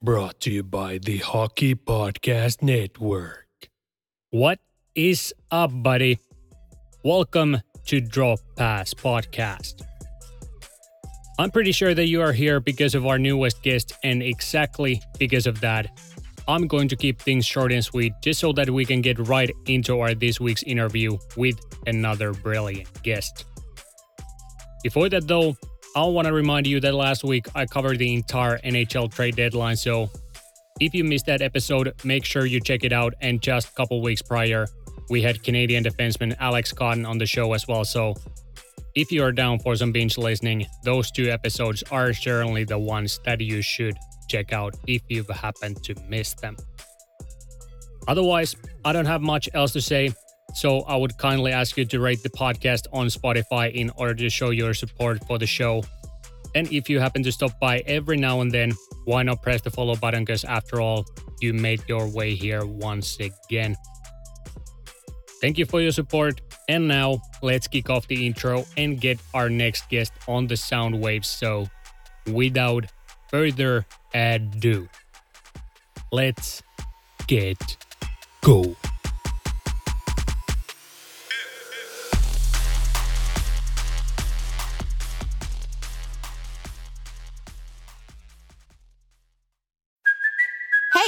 Brought to you by the Hockey Podcast Network. What is up, buddy? Welcome to Drop Pass Podcast. I'm pretty sure that you are here because of our newest guest, and exactly because of that, I'm going to keep things short and sweet just so that we can get right into our this week's interview with another brilliant guest. Before that, though, I want to remind you that last week I covered the entire NHL trade deadline, so if you missed that episode, make sure you check it out. And just a couple weeks prior, we had Canadian defenseman Alex Cotton on the show as well. So if you are down for some binge listening, those two episodes are certainly the ones that you should check out if you've happened to miss them. Otherwise, I don't have much else to say, so I would kindly ask you to rate the podcast on Spotify in order to show your support for the show. And if you happen to stop by every now and then, why not press the follow button? Because after all, you made your way here once again. Thank you for your support. And now let's kick off the intro and get our next guest on the sound waves. So, without further ado, let's get go.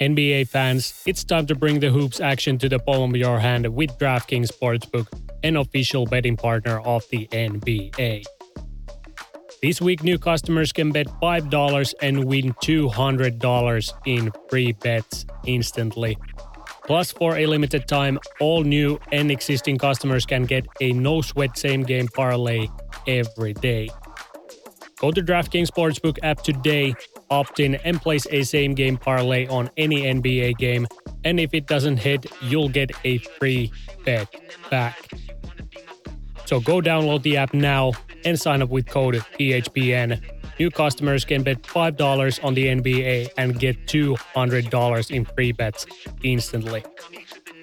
NBA fans, it's time to bring the hoops action to the palm of your hand with DraftKings Sportsbook, an official betting partner of the NBA. This week, new customers can bet $5 and win $200 in free bets instantly. Plus, for a limited time, all new and existing customers can get a no sweat same game parlay every day. Go to DraftKings Sportsbook app today, opt in, and place a same game parlay on any NBA game. And if it doesn't hit, you'll get a free bet back. So go download the app now and sign up with code THPN. New customers can bet $5 on the NBA and get $200 in free bets instantly.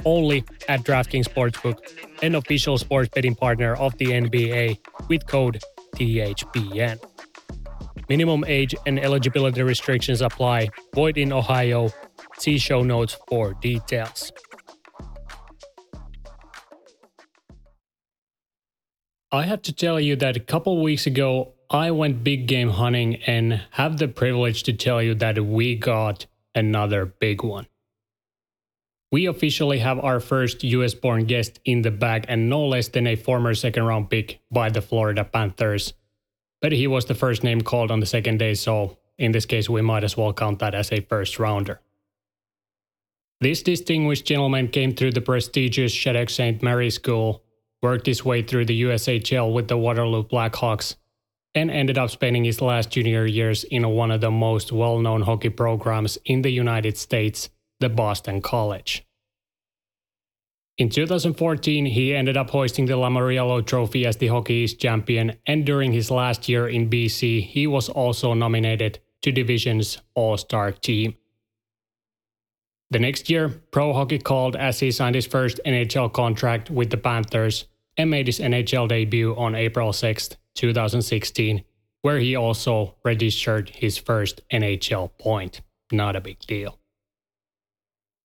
Only at DraftKings Sportsbook, an official sports betting partner of the NBA, with code THPN. Minimum age and eligibility restrictions apply. Void in Ohio. See show notes for details. I have to tell you that a couple weeks ago, I went big game hunting and have the privilege to tell you that we got another big one. We officially have our first US born guest in the bag and no less than a former second round pick by the Florida Panthers. But he was the first name called on the second day, so in this case, we might as well count that as a first rounder. This distinguished gentleman came through the prestigious Shattuck St. Mary School, worked his way through the USHL with the Waterloo Blackhawks, and ended up spending his last junior years in one of the most well known hockey programs in the United States, the Boston College. In 2014, he ended up hoisting the Lamoriello Trophy as the Hockey East champion, and during his last year in BC, he was also nominated to Division's All Star team. The next year, Pro Hockey called as he signed his first NHL contract with the Panthers and made his NHL debut on April 6, 2016, where he also registered his first NHL point. Not a big deal.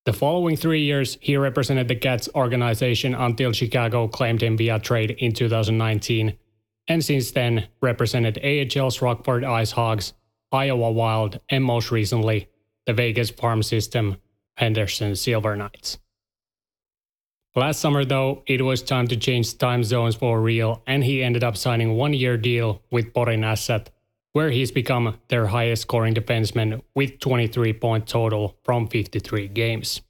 The following three years, he represented the Cats organization until Chicago claimed him via trade in 2019, and since then represented AHL's Rockford IceHogs, Iowa Wild, and most recently, the Vegas farm system, Henderson Silver Knights. Last summer, though, it was time to change time zones for real, and he ended up signing one year deal with Porin Ässät where he's become their highest scoring defenseman with 23 point total from 53 games.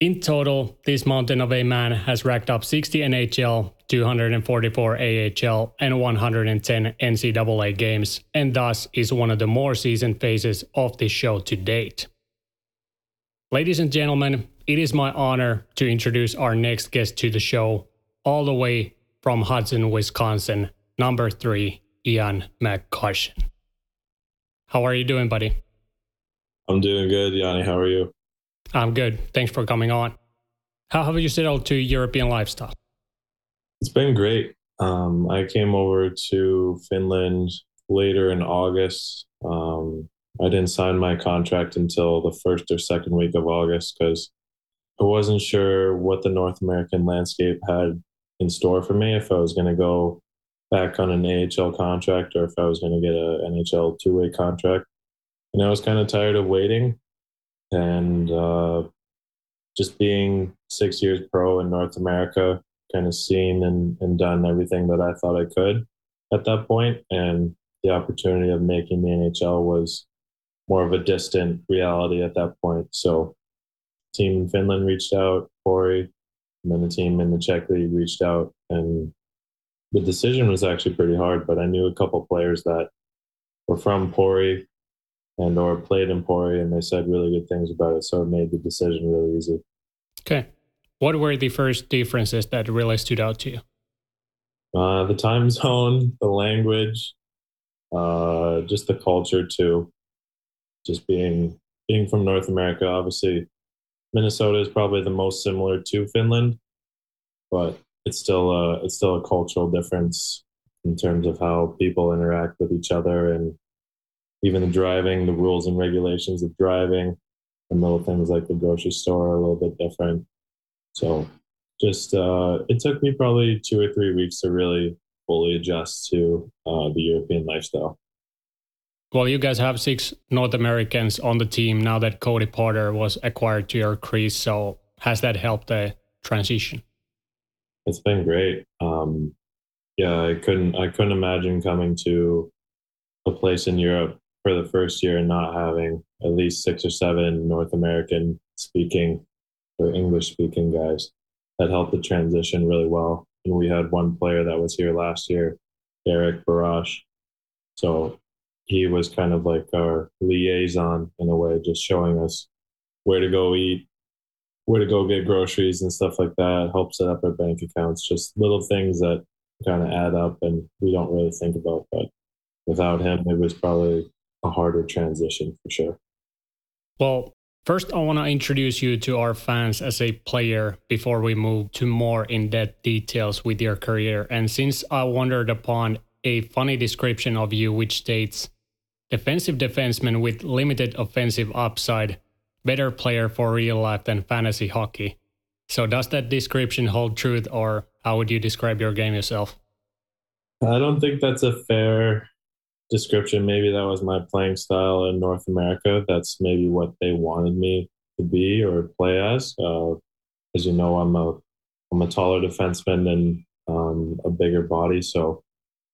In total, this mountain of a man has racked up 60 NHL, 244 AHL, and 110 NCAA games, and thus is one of the more seasoned faces of this show to date. Ladies and gentlemen, it is my honor to introduce our next guest to the show, all the way from Hudson, Wisconsin, number three, Ian McCoshen. How are you doing, buddy? I'm doing good, Yanni. How are you? I'm good. Thanks for coming on. How have you settled to European lifestyle? It's been great. Um, I came over to Finland later in August. Um, I didn't sign my contract until the first or second week of August because I wasn't sure what the North American landscape had in store for me. If I was going to go back on an AHL contract or if I was going to get an NHL two way contract. And I was kind of tired of waiting and uh, just being six years pro in North America kind of seen and, and done everything that I thought I could at that point. And the opportunity of making the NHL was more of a distant reality at that point. So, team in Finland reached out, Pori, and then the team in the Czech League reached out. And the decision was actually pretty hard, but I knew a couple players that were from Pori and or played in Pori, and they said really good things about it. So it made the decision really easy. Okay. What were the first differences that really stood out to you? Uh, the time zone, the language, uh, just the culture too. Just being being from North America, obviously, Minnesota is probably the most similar to Finland, but it's still a it's still a cultural difference in terms of how people interact with each other and even the driving, the rules and regulations of driving, and little things like the grocery store are a little bit different. So just uh, it took me probably two or three weeks to really fully adjust to uh, the European lifestyle. Well, you guys have six North Americans on the team now that Cody Porter was acquired to your crease. So has that helped the transition? It's been great. Um, yeah, I couldn't I couldn't imagine coming to a place in Europe for the first year and not having at least six or seven North American speaking or English speaking guys. That helped the transition really well. And we had one player that was here last year, Eric Barash. So he was kind of like our liaison in a way, just showing us where to go eat, where to go get groceries and stuff like that. Help set up our bank accounts, just little things that kind of add up and we don't really think about. But without him, it was probably a harder transition for sure. Well, First, I want to introduce you to our fans as a player before we move to more in depth details with your career. And since I wandered upon a funny description of you, which states defensive defenseman with limited offensive upside, better player for real life than fantasy hockey. So, does that description hold truth, or how would you describe your game yourself? I don't think that's a fair description, maybe that was my playing style in North America. That's maybe what they wanted me to be or play as. Uh, as you know, I'm a I'm a taller defenseman and um, a bigger body, so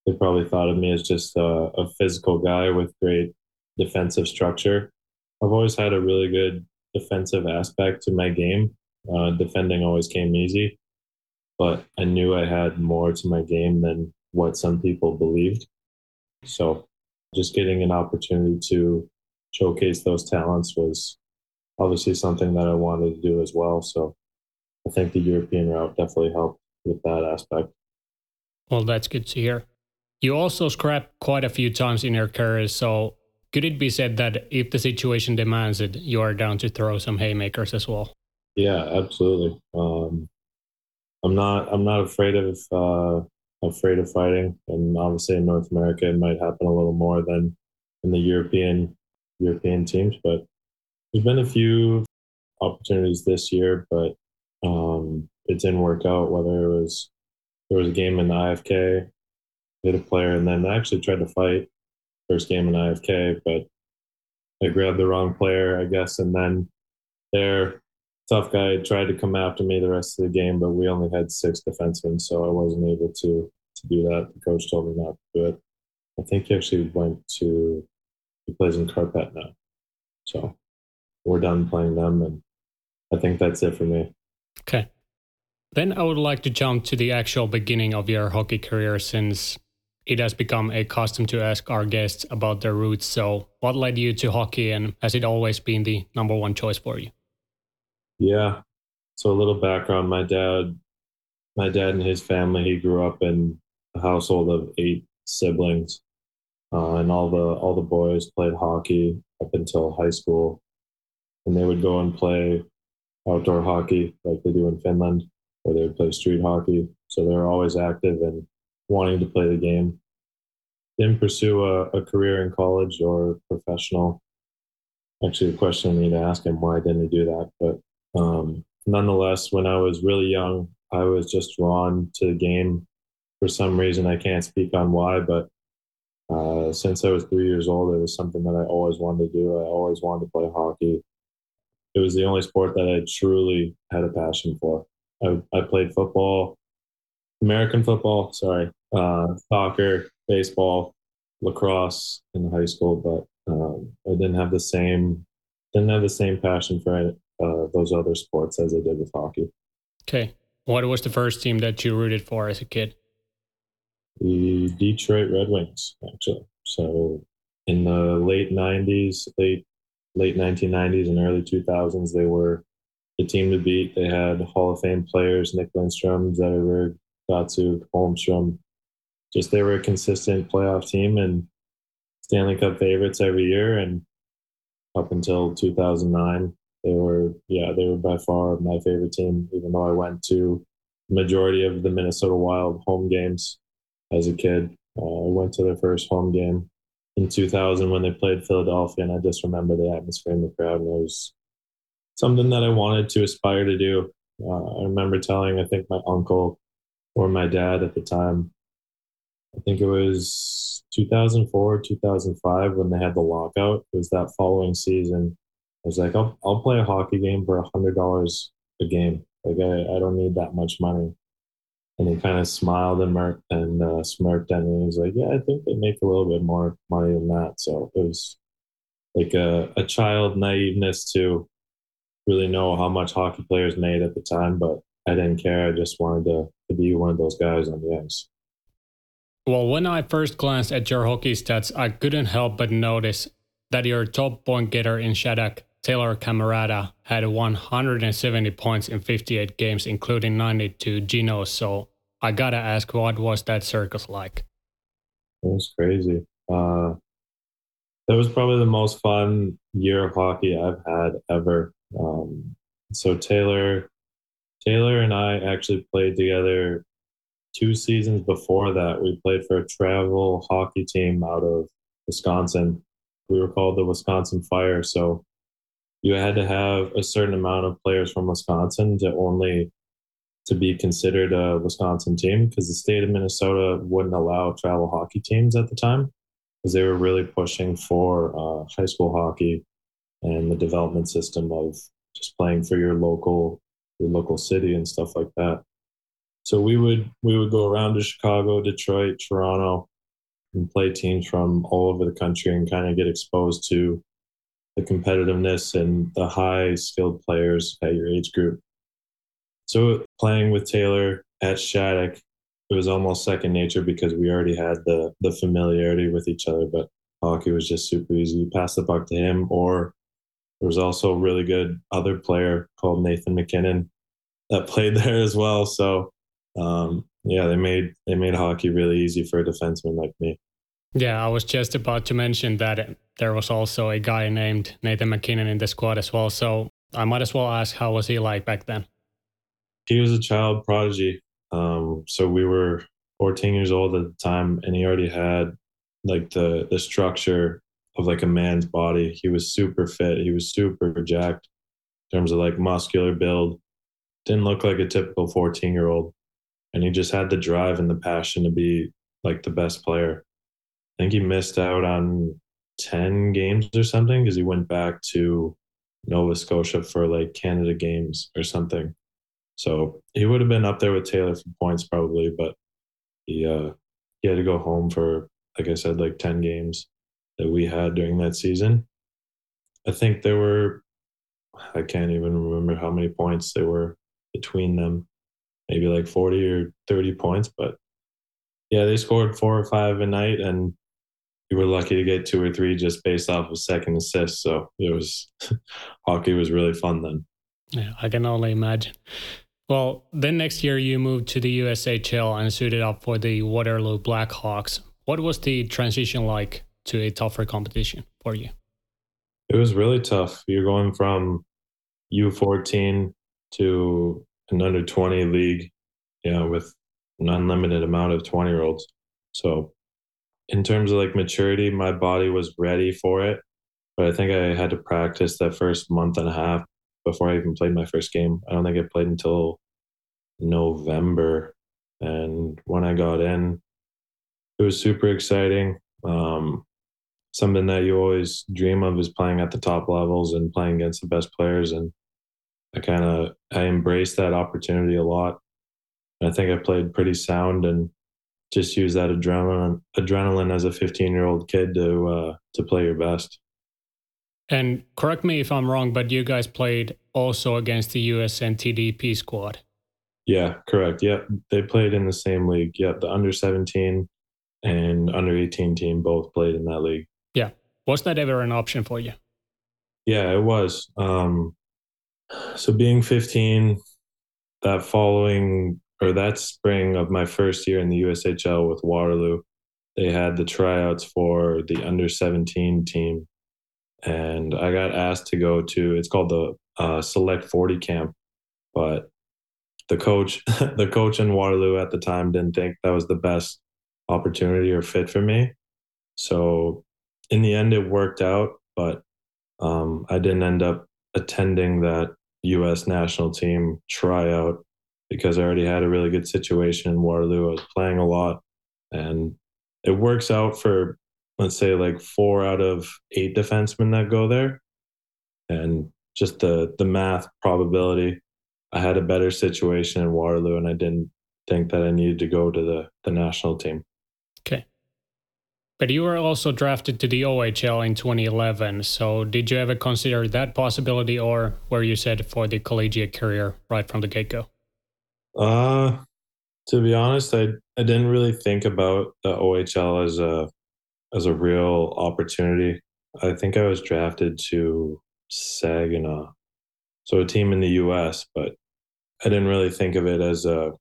they probably thought of me as just a, a physical guy with great defensive structure. I've always had a really good defensive aspect to my game. Uh, defending always came easy, but I knew I had more to my game than what some people believed. So just getting an opportunity to showcase those talents was obviously something that I wanted to do as well. So I think the European route definitely helped with that aspect. Well, that's good to hear. You also scrapped quite a few times in your career, so could it be said that if the situation demands it, you are down to throw some haymakers as well? Yeah, absolutely. Um, I'm not. I'm not afraid of uh, afraid of fighting. And obviously in North America, it might happen a little more than in the European European teams. But there's been a few opportunities this year, but um, it didn't work out. Whether it was there was a game in the IFK, hit a player, and then I actually tried to fight first game in IFK, but I grabbed the wrong player, I guess, and then there tough guy tried to come after me the rest of the game, but we only had six defensemen, so I wasn't able to to do that. The coach told me not to do it. I think he actually went to he plays in Kärpät now, so we're done playing them, and I think that's it for me. Okay. Then I would like to jump to the actual beginning of your hockey career since it has become a custom to ask our guests about their roots. So, what led you to hockey and has it always been the number one choice for you? Yeah. So, a little background my dad, my dad and his family, he grew up in a household of eight siblings. Uh, and all the all the boys played hockey up until high school, and they would go and play outdoor hockey like they do in Finland, where they would play street hockey. So they were always active and wanting to play the game. Didn't pursue a, a career in college or professional. Actually, a question I need to ask him why didn't he do that? But um, nonetheless, when I was really young, I was just drawn to the game for some reason. I can't speak on why, but uh, since I was three years old, it was something that I always wanted to do. I always wanted to play hockey. It was the only sport that I truly had a passion for. I, I played football, American football, sorry, uh, soccer, baseball, lacrosse in high school, but um, I didn't have the same didn't have the same passion for uh, those other sports as I did with hockey. Okay, what was the first team that you rooted for as a kid? The Detroit Red Wings, actually. So in the late '90s, late late 1990s and early 2000s, they were the team to beat. They had Hall of Fame players Nick Lidstrom, Zetterberg, Datsyuk, Holmstrom. Just they were a consistent playoff team and Stanley Cup favorites every year. And up until 2009, they were, yeah, they were by far my favorite team, even though I went to majority of the Minnesota Wild home games as a kid. Uh, I went to their first home game in 2000 when they played Philadelphia, and I just remember the atmosphere in the crowd, and it was something that I wanted to aspire to do. Uh, I remember telling, I think my uncle or my dad at the time, I think it was 2004, 2005 when they had the lockout. It was that following season. I was like, I'll, I'll play a hockey game for a hundred dollars a game. Like I, I don't need that much money. And he kind of smiled and, mer- and uh, smirked at me. He was like, "Yeah, I think they make a little bit more money than that." So it was like a, a child naiveness to really know how much hockey players made at the time, but I didn't care. I just wanted to, to be one of those guys on the ice. Well, when I first glanced at your hockey stats, I couldn't help but notice that your top point getter in Shattuck, Taylor Cammarata, had 170 points in 58 games, including 92 Genos. So I gotta ask, what was that circus like? It was crazy. Uh, that was probably the most fun year of hockey I've had ever. Um, so Taylor, Taylor and I actually played together two seasons before that. We played for a travel hockey team out of Wisconsin. We were called the Wisconsin Fire. So you had to have a certain amount of players from Wisconsin to only to be considered a Wisconsin team because the state of Minnesota wouldn't allow travel hockey teams at the time because they were really pushing for uh, high school hockey and the development system of just playing for your local your local city and stuff like that. So we would we would go around to Chicago, Detroit, Toronto, and play teams from all over the country and kind of get exposed to the competitiveness and the high skilled players at your age group. So playing with Taylor at Shattuck, it was almost second nature because we already had the the familiarity with each other. But hockey was just super easy. You pass the puck to him, or there was also a really good other player called Nathan MacKinnon that played there as well. So um, yeah, they made they made hockey really easy for a defenseman like me. Yeah, I was just about to mention that there was also a guy named Nathan MacKinnon in the squad as well. So I might as well ask, how was he like back then? He was a child prodigy. Um, so we were 14 years old at the time, and he already had like the the structure of like a man's body. He was super fit. He was super jacked in terms of like muscular build. Didn't look like a typical 14 year old. And he just had the drive and the passion to be like the best player. I think he missed out on 10 games or something because he went back to Nova Scotia for like Canada games or something. So he would have been up there with Taylor for points probably, but he uh he had to go home for like I said, like 10 games that we had during that season. I think there were, I can't even remember how many points there were between them. maybe like 40 or 30 points. But yeah, they scored four or five a night, and we were lucky to get two or three just based off of second assist. So it was hockey was really fun then. Yeah, I can only imagine. Well, then next year you moved to the USHL and suited up for the Waterloo Blackhawks. What was the transition like to a tougher competition for you? It was really tough. You're going from U14 to an under 20 league, you know, with an unlimited amount of 20 year olds. So, in terms of like maturity, my body was ready for it. But I think I had to practice that first month and a half before I even played my first game. I don't think I played until November. And when I got in, it was super exciting. Um, something that you always dream of is playing at the top levels and playing against the best players. And I kind of I embraced that opportunity a lot. I think I played pretty sound and just use that adrenaline adrenaline as a 15 year old kid to uh, to play your best. And correct me if I'm wrong, but you guys played also against the USNTDP squad. Yeah, correct. Yeah, they played in the same league. Yeah, the under 17 and under 18 team both played in that league. Was that ever an option for you? Yeah, it was. Um, so being 15, that following or that spring of my first year in the USHL with Waterloo, they had the tryouts for the under 17 team. And I got asked to go to, it's called the uh, Select 40 camp. But the coach, the coach in Waterloo at the time didn't think that was the best opportunity or fit for me. So in the end, it worked out, but um, I didn't end up attending that U.S. national team tryout because I already had a really good situation in Waterloo. I was playing a lot, and it works out for let's say like four out of eight defensemen that go there, and just the the math probability. I had a better situation in Waterloo, and I didn't think that I needed to go to the the national team. Okay. But you were also drafted to the OHL in 2011. So did you ever consider that possibility, or were you set for the collegiate career right from the get go? Uh, to be honest, I I didn't really think about the OHL as a as a real opportunity. I think I was drafted to Saginaw, so a team in the U.S., but I didn't really think of it as a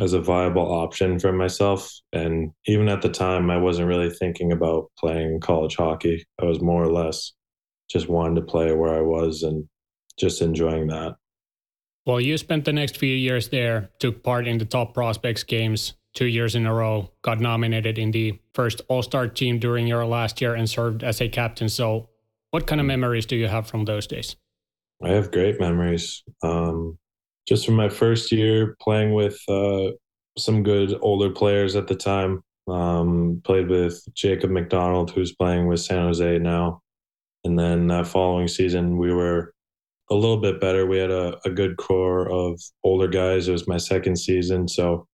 as a viable option for myself. And even at the time, I wasn't really thinking about playing college hockey. I was more or less just wanting to play where I was and just enjoying that. Well, you spent the next few years there, took part in the top prospects games two years in a row, got nominated in the first All Star team during your last year, and served as a captain. So, what kind of memories do you have from those days? I have great memories. Um, just from my first year playing with uh, some good older players at the time. Um, played with Jacob MacDonald, who's playing with San Jose now. And then that following season, we were a little bit better. We had a, a good core of older guys. It was my second season, so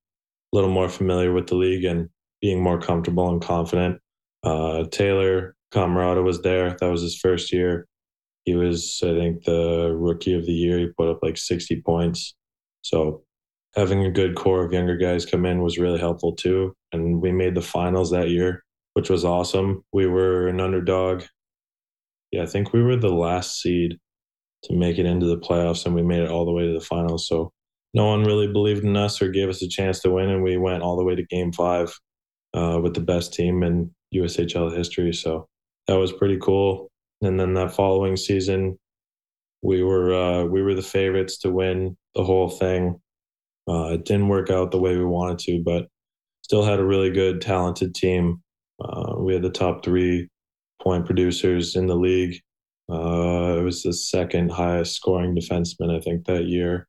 a little more familiar with the league and being more comfortable and confident. Uh, Taylor Cammarata was there. That was his first year. He was, I think, the rookie of the year. He put up like 60 points. So having a good core of younger guys come in was really helpful too. And we made the finals that year, which was awesome. We were an underdog. Yeah, I think we were the last seed to make it into the playoffs and we made it all the way to the finals. So no one really believed in us or gave us a chance to win. And we went all the way to game five uh, with the best team in USHL history. So that was pretty cool and then that following season, we were uh, we were the favorites to win the whole thing. Uh, it didn't work out the way we wanted to, but still had a really good, talented team. Uh, we had the top three point producers in the league. Uh, it was the second highest scoring defenseman, I think, that year.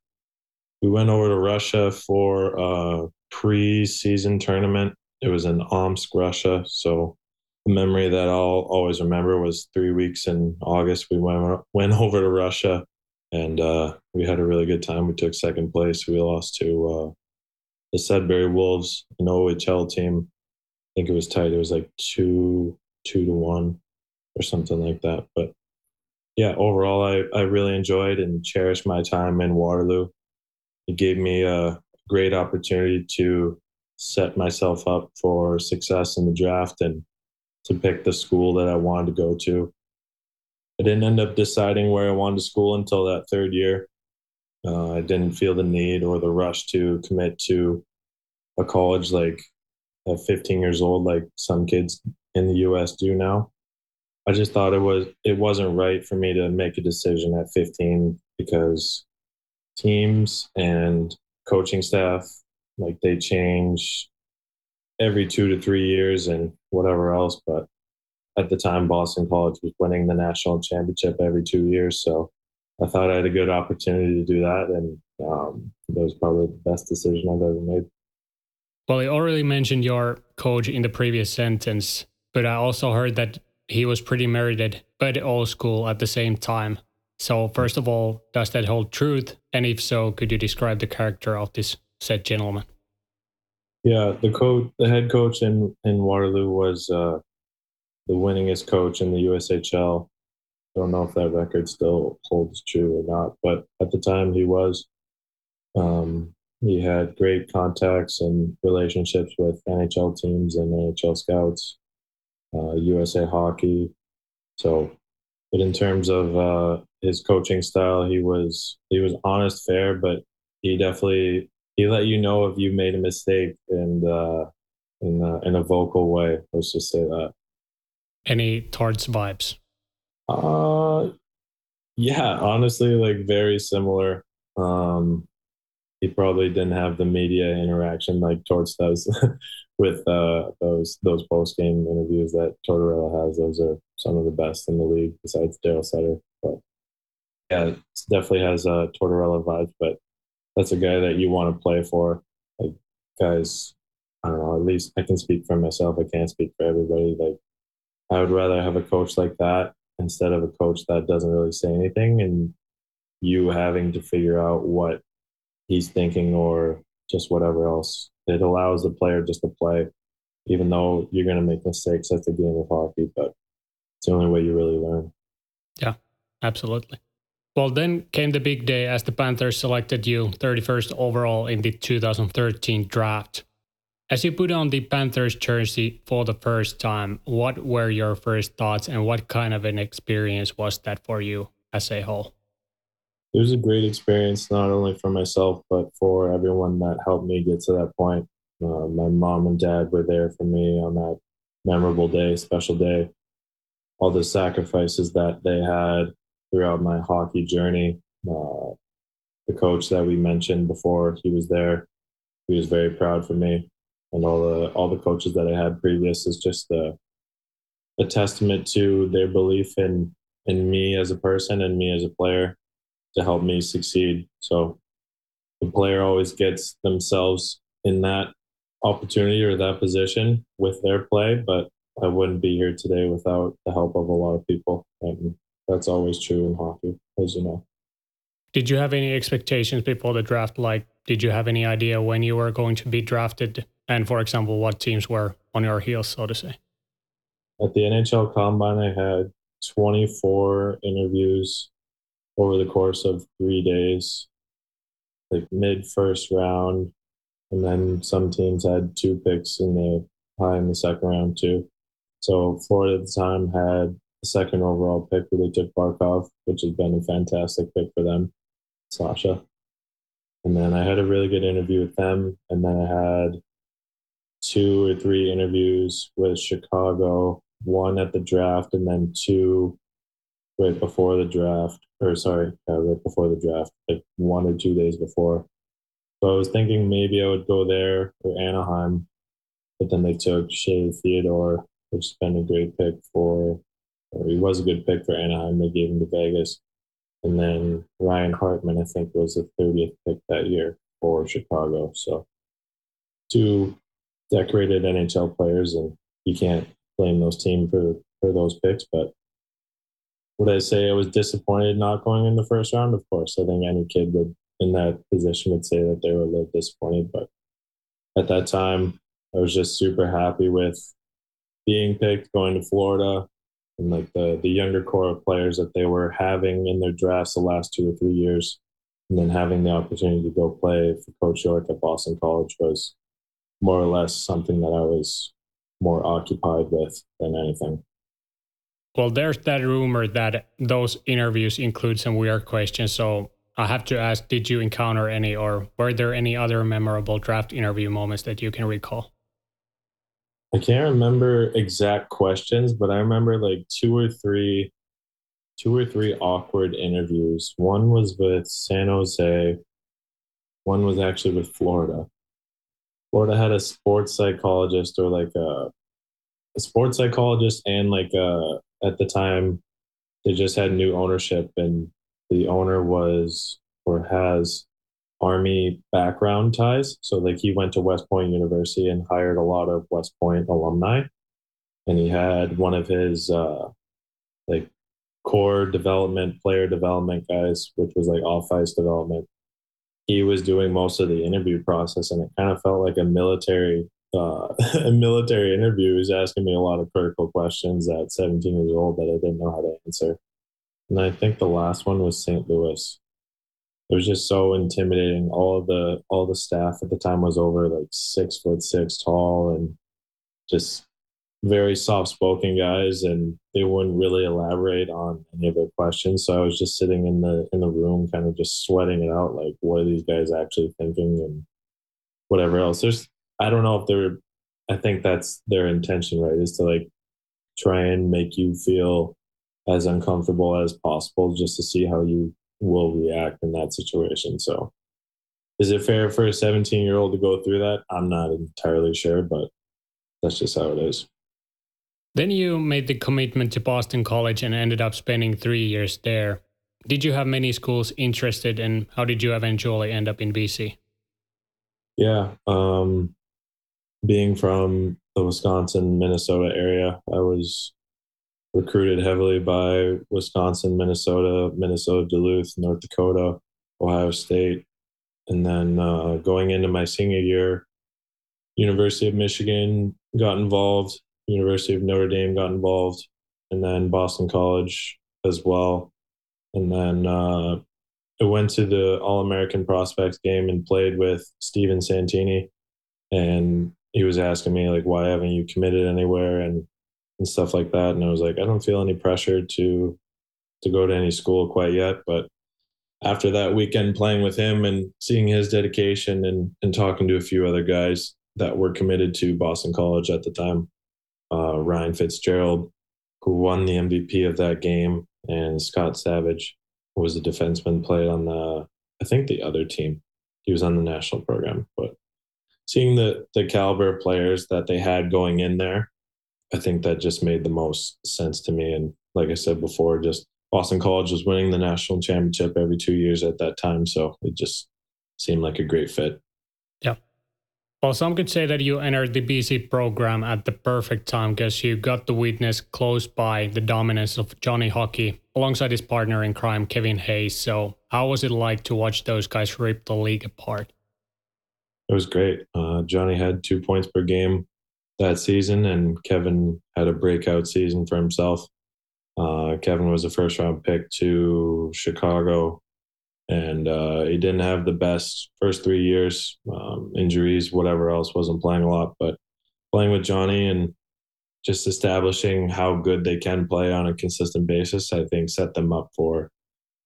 We went over to Russia for a pre-season tournament. It was in Omsk, Russia. So the memory that I'll always remember was three weeks in August. We went went over to Russia, and uh, we had a really good time. We took second place. We lost to uh, the Sudbury Wolves, an OHL team. I think it was tight. It was like two two to one or something like that. But yeah, overall, I I really enjoyed and cherished my time in Waterloo. It gave me a great opportunity to set myself up for success in the draft and to pick the school that I wanted to go to. I didn't end up deciding where I wanted to school until that third year. Uh, I didn't feel the need or the rush to commit to a college like at 15 years old, like some kids in the U.S. do now. I just thought it was it wasn't right for me to make a decision at 15 because teams and coaching staff like they change every two to three years and whatever else. But at the time, Boston College was winning the national championship every two years, so I thought I had a good opportunity to do that, and um, that was probably the best decision I've ever made. Well, you already mentioned your coach in the previous sentence, but I also heard that he was pretty merited, but old school at the same time. So, first of all, does that hold truth? And if so, could you describe the character of this said gentleman? Yeah, the coach, the head coach in in Waterloo was uh, the winningest coach in the USHL. I don't know if that record still holds true or not, but at the time he was. Um, he had great contacts and relationships with NHL teams and NHL scouts, uh, USA Hockey. So, but in terms of uh, his coaching style, he was he was honest, fair, but he definitely he let you know if you made a mistake and uh, in a, in a vocal way. Let's just say that. Any Torts vibes? Uh, yeah, honestly, like very similar. Um, he probably didn't have the media interaction like Torts does with uh, those those post game interviews that Tortorella has. Those are some of the best in the league besides Daryl Sutter. But yeah, it definitely has uh, Tortorella vibes. But that's a guy that you want to play for. Like guys, I don't know. At least I can speak for myself. I can't speak for everybody. Like I would rather have a coach like that instead of a coach that doesn't really say anything and you having to figure out what he's thinking or just whatever else. It allows the player just to play, even though you're going to make mistakes. That's the game of hockey, but it's the only way you really learn. Yeah, absolutely. Well, then came the big day as the Panthers selected you 31st overall in the 2013 draft. As you put on the Panthers jersey for the first time, what were your first thoughts and what kind of an experience was that for you as a whole? It was a great experience, not only for myself, but for everyone that helped me get to that point. Uh, my mom and dad were there for me on that memorable day, special day. All the sacrifices that they had throughout my hockey journey. Uh, the coach that we mentioned before, he was there. He was very proud for me, and all the all the coaches that I had previous is just a a testament to their belief in in me as a person and me as a player to help me succeed. So the player always gets themselves in that opportunity or that position with their play, but I wouldn't be here today without the help of a lot of people. And that's always true in hockey, as you know. Did you have any expectations before the draft? Like, did you have any idea when you were going to be drafted? And for example, what teams were on your heels, so to say? At the NHL Combine, I had 24 interviews over the course of three days, like mid first round. And then some teams had two picks in the high in the second round, too. So Florida at the time had second overall pick where they took Barkov, which has been a fantastic pick for them, Sasha. And then I had a really good interview with them. And then I had two or three interviews with Chicago, one at the draft, and then two right before the draft, or sorry, uh, right before the draft, like one or two days before. So I was thinking maybe I would go there or Anaheim, but then they took Shea Theodore, which has been a great pick for he was a good pick for Anaheim. They gave him to Vegas. And then Ryan Hartman, I think, was the 30th pick that year for Chicago. So two decorated NHL players, and you can't blame those teams for, for those picks. But would I say I was disappointed not going in the first round? Of course. I think any kid would in that position would say that they were a little disappointed. But at that time, I was just super happy with being picked, going to Florida, and like the the younger core of players that they were having in their drafts the last two or three years. and then having the opportunity to go play for Coach York at Boston College was more or less something that I was more occupied with than anything. Well, there's that rumor that those interviews include some weird questions. So I have to ask Did you encounter any, or were there any other memorable draft interview moments that you can recall? I can't remember exact questions, but I remember like two or three two or three awkward interviews. One was with San Jose, one was actually with Florida. Florida had a sports psychologist or like a, a sports psychologist and like a, at the time they just had new ownership and the owner was or has army background ties so like he went to west point university and hired a lot of west point alumni and he had one of his uh like core development player development guys which was like off ice development he was doing most of the interview process and it kind of felt like a military uh, a military interview. He was asking me a lot of critical questions at 17 years old that I didn't know how to answer. And I think the last one was St. Louis. It was just so intimidating. All the all the staff at the time was over like six foot six tall and just very soft spoken guys and they wouldn't really elaborate on any of their questions. So I was just sitting in the in the room kind of just sweating it out like what are these guys actually thinking and whatever else. There's I don't know if they're I think that's their intention, right? Is to like try and make you feel as uncomfortable as possible just to see how you will react in that situation. So, is it fair for a 17 year old to go through that? I'm not entirely sure, but that's just how it is. Then you made the commitment to Boston College and ended up spending three years there. Did you have many schools interested, and how did you eventually end up in BC? Yeah, um, being from the Wisconsin, Minnesota area, I was recruited heavily by Wisconsin, Minnesota, Minnesota, Duluth, North Dakota, Ohio State. And then uh, going into my senior year, University of Michigan got involved, University of Notre Dame got involved, and then Boston College as well. And then uh, I went to the All American Prospects game and played with Steven Santini. And he was asking me like, why haven't you committed anywhere and and stuff like that. And I was like, I don't feel any pressure to to go to any school quite yet. But after that weekend playing with him and seeing his dedication and and talking to a few other guys that were committed to Boston College at the time, uh, Ryan Fitzgerald, who won the MVP of that game, and Scott Savage who was a defenseman played on the I think the other team. He was on the national program, but seeing the the caliber of players that they had going in there, I think that just made the most sense to me. And like I said before, just Boston College was winning the national championship every two years at that time, so it just seemed like a great fit. Yeah. Well, some could say that you entered the BC program at the perfect time because you got to witness close by the dominance of Johnny Hockey alongside his partner in crime, Kevin Hayes. So, how was it like to watch those guys rip the league apart? it was great. Uh, Johnny had two points per game that season, and Kevin had a breakout season for himself. Uh, Kevin was a first round pick to Chicago, and uh, he didn't have the best first three years. Um, injuries, whatever else, wasn't playing a lot, but playing with Johnny and just establishing how good they can play on a consistent basis, I think set them up for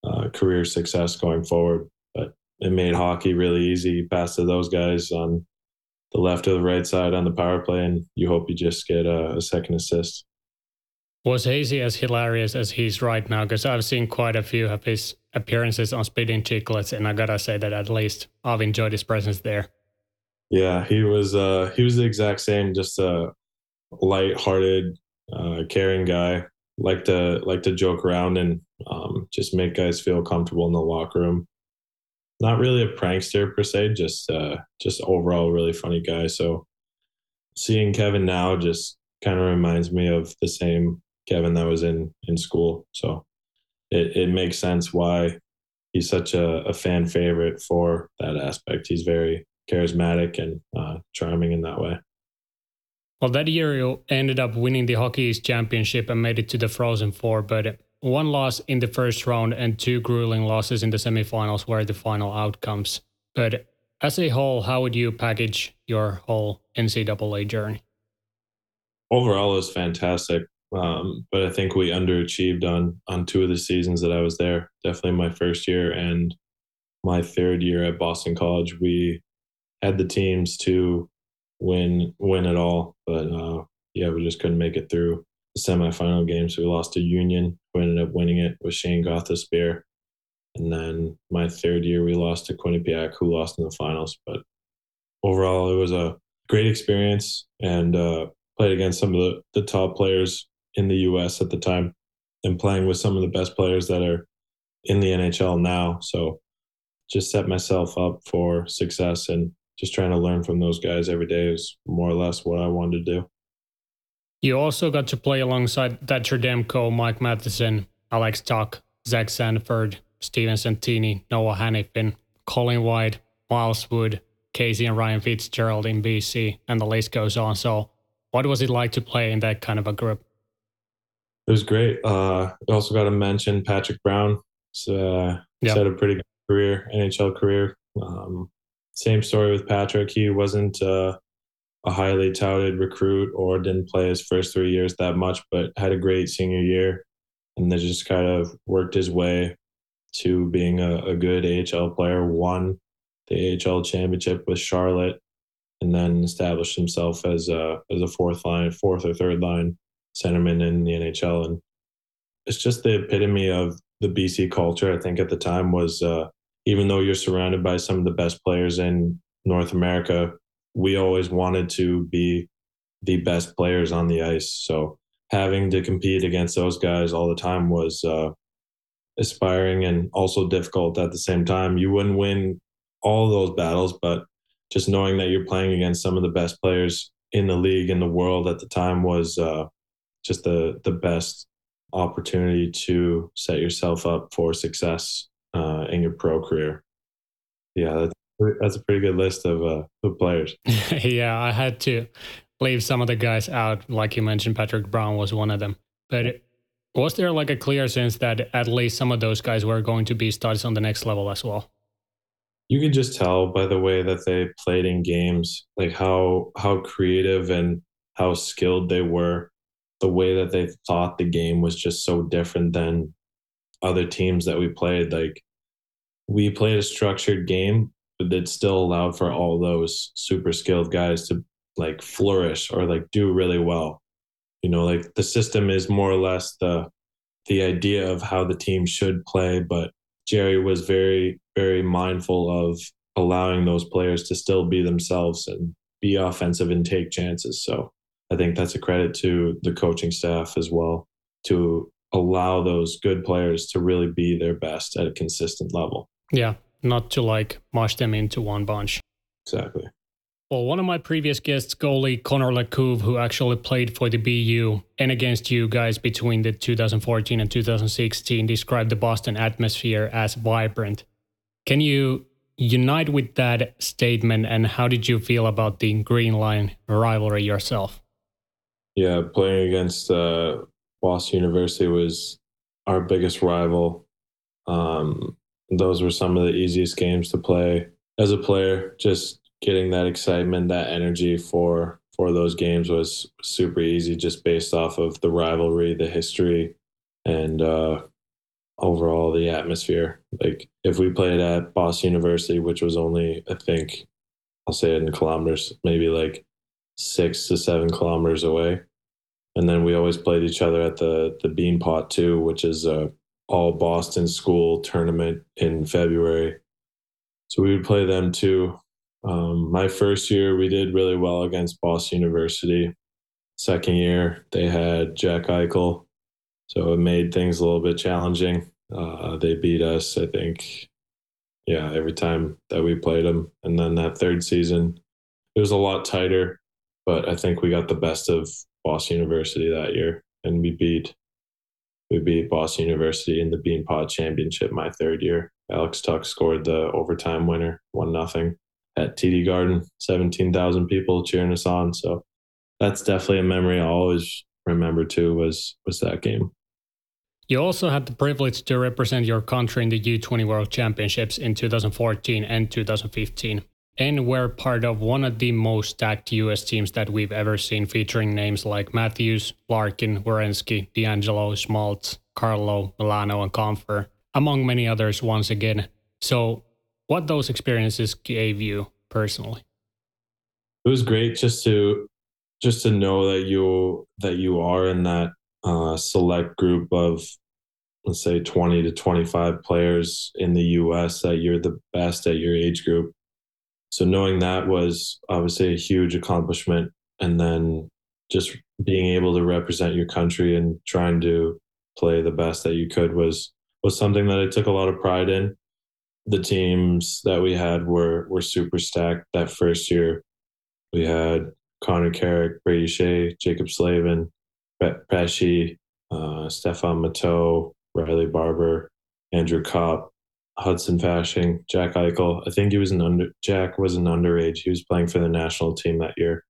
uh, career success going forward But it made hockey really easy. Pass to those guys on the left or the right side on the power play, and you hope you just get a, a second assist. Was Hayesy as hilarious as he's right now? Because I've seen quite a few of his appearances on Spittin' Chiclets, and I gotta say that at least I've enjoyed his presence there. Yeah, he was uh, he was the exact same, just a light-hearted, uh, caring guy. Like to like to joke around and um, just make guys feel comfortable in the locker room not really a prankster per se, just uh, just overall really funny guy. So seeing Kevin now just kind of reminds me of the same Kevin that was in in school. So it, it makes sense why he's such a, a fan favorite for that aspect. He's very charismatic and uh, charming in that way. Well, that year you ended up winning the Hockey East Championship and made it to the Frozen Four. But one loss in the first round and two grueling losses in the semifinals were the final outcomes. But as a whole, how would you package your whole NCAA journey? Overall, it was fantastic. Um, but I think we underachieved on on two of the seasons that I was there. Definitely my first year and my third year at Boston College. We had the teams to win win it all, but uh, yeah, we just couldn't make it through semifinal games. We lost to Union, who ended up winning it with Shayne Gostisbehere. And then my third year, we lost to Quinnipiac, who lost in the finals. But overall, it was a great experience and uh, played against some of the, the top players in the US at the time and playing with some of the best players that are in the NHL now. So just set myself up for success and just trying to learn from those guys every day is more or less what I wanted to do. You also got to play alongside Thatcher Demko, Mike Matheson, Alex Tuch, Zach Sanford, Steven Santini, Noah Hanifin, Colin White, Miles Wood, Casey and Ryan Fitzgerald in BC, and the list goes on. So, what was it like to play in that kind of a group? It was great. Uh, I also got to mention Patrick Brown. Uh, yep. He's had a pretty good career, NHL career. Um, same story with Patrick. He wasn't uh, a highly touted recruit or didn't play his first three years that much, but had a great senior year and then just kind of worked his way to being a, a good AHL player. Won the AHL championship with Charlotte, and then established himself as a as a fourth line, fourth or third line centerman in the NHL. And it's just the epitome of the BC culture. I think at the time was uh, even though you're surrounded by some of the best players in North America, we always wanted to be the best players on the ice. So having to compete against those guys all the time was uh, aspiring and also difficult at the same time. You wouldn't win all those battles, but just knowing that you're playing against some of the best players in the league in the world at the time was uh, just the the best opportunity to set yourself up for success uh, in your pro career. Yeah, that's, a pretty good list of, uh, of players. yeah, I had to leave some of the guys out. Like you mentioned, Patrick Brown was one of them. But was there like a clear sense that at least some of those guys were going to be studs on the next level as well? You can just tell by the way that they played in games, like how how creative and how skilled they were. The way that they thought the game was just so different than other teams that we played. Like we played a structured game, that still allowed for all those super skilled guys to like flourish or like do really well. You know, like the system is more or less the the idea of how the team should play, but Jerry was very, very mindful of allowing those players to still be themselves and be offensive and take chances. So I think that's a credit to the coaching staff as well to allow those good players to really be their best at a consistent level. Yeah, not to like mush them into one bunch. Exactly. Well, one of my previous guests, goalie Connor LaCouvee, who actually played for the BU and against you guys between the 2014 and 2016, described the Boston atmosphere as vibrant. Can you unite with that statement and how did you feel about the Green Line rivalry yourself? Yeah, playing against uh, Boston University was our biggest rival. Um, those were some of the easiest games to play as a player. Just getting that excitement, that energy for for those games was super easy, just based off of the rivalry, the history, and uh, overall the atmosphere. Like if we played at Boston University, which was only I think I'll say it in kilometers, maybe like six to seven kilometers away. And then we always played each other at the the Beanpot too, which is a all Boston school tournament in February. So we would play them too. Um, my first year, we did really well against Boston University. Second year, they had Jack Eichel, so it made things a little bit challenging. Uh, they beat us, I think, yeah, every time that we played them. And then that third season, it was a lot tighter, but I think we got the best of Boston University that year, and we beat we beat Boston University in the Beanpot Championship my third year. Alex Tuch scored the overtime winner, one nothing at TD Garden, seventeen thousand people cheering us on. So that's definitely a memory I always remember too. Was was that game? You also had the privilege to represent your country in the U20 World Championships in 2014 and 2015, and were part of one of the most stacked US teams that we've ever seen, featuring names like Matthews, Larkin, Werenski, D'Angelo, Schmaltz, Carlo, Milano, and Compher, among many others once again. So, what those experiences gave you personally? It was great just to just to know that you that you are in that uh, select group of let's say 20 to 25 players in the US that you're the best at your age group. So knowing that was obviously a huge accomplishment and then just being able to represent your country and trying to play the best that you could was was something that I took a lot of pride in. The teams that we had were were super stacked that first year. We had Connor Carrick, Brady Skjei, Jaccob Slavin, Pesce, uh, Stefan Matteau, Riley Barber, Andrew Copp, Hudson Fasching, Jack Eichel. I think he was an under Jack was an underage. He was playing for the national team that year.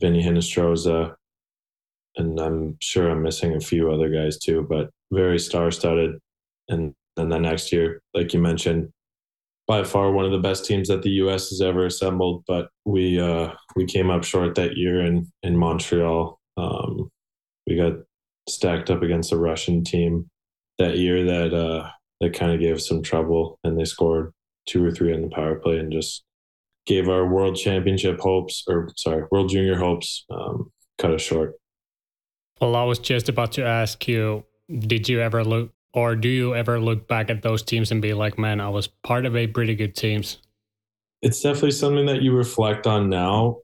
Vinny Hinostroza, and I'm sure I'm missing a few other guys too, but very star studded. And then the next year, like you mentioned, by far one of the best teams that the U.S. has ever assembled. But we uh, we came up short that year in in Montreal. Um, we got stacked up against a Russian team that year that uh, that kind of gave some trouble, and they scored two or three on the power play and just gave our world championship hopes, or sorry, world junior hopes, um, cut us short. Well, I was just about to ask you, did you ever look, or do you ever look back at those teams and be like, man, I was part of a pretty good teams? It's definitely something that you reflect on now.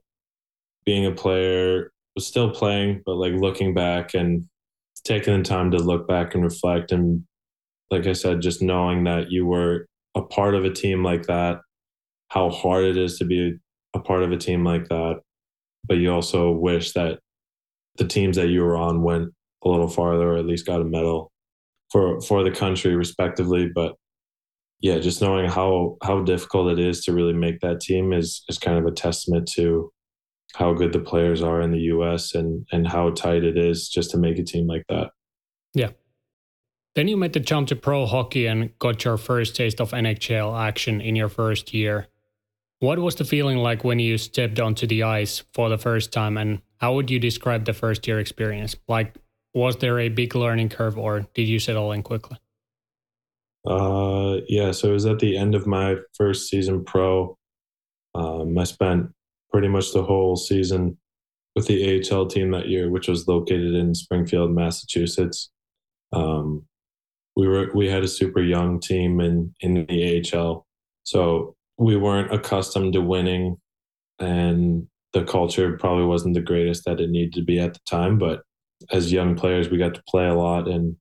Being a player, was still playing, but like looking back and taking the time to look back and reflect and like I said, just knowing that you were a part of a team like that, how hard it is to be a part of a team like that. But you also wish that the teams that you were on went a little farther or at least got a medal for for the country respectively. But yeah, just knowing how how difficult it is to really make that team is is kind of a testament to how good the players are in the US and and how tight it is just to make a team like that. Yeah. Then you made the jump to pro hockey and got your first taste of NHL action in your first year. What was the feeling like when you stepped onto the ice for the first time and how would you describe the first year experience? Like was there a big learning curve or did you settle in quickly? Uh yeah, so it was at the end of my first season pro. Um, I spent pretty much the whole season with the AHL team that year, which was located in Springfield, Massachusetts. Um, we were we had a super young team in in the AHL, so we weren't accustomed to winning, and the culture probably wasn't the greatest that it needed to be at the time. But as young players, we got to play a lot, and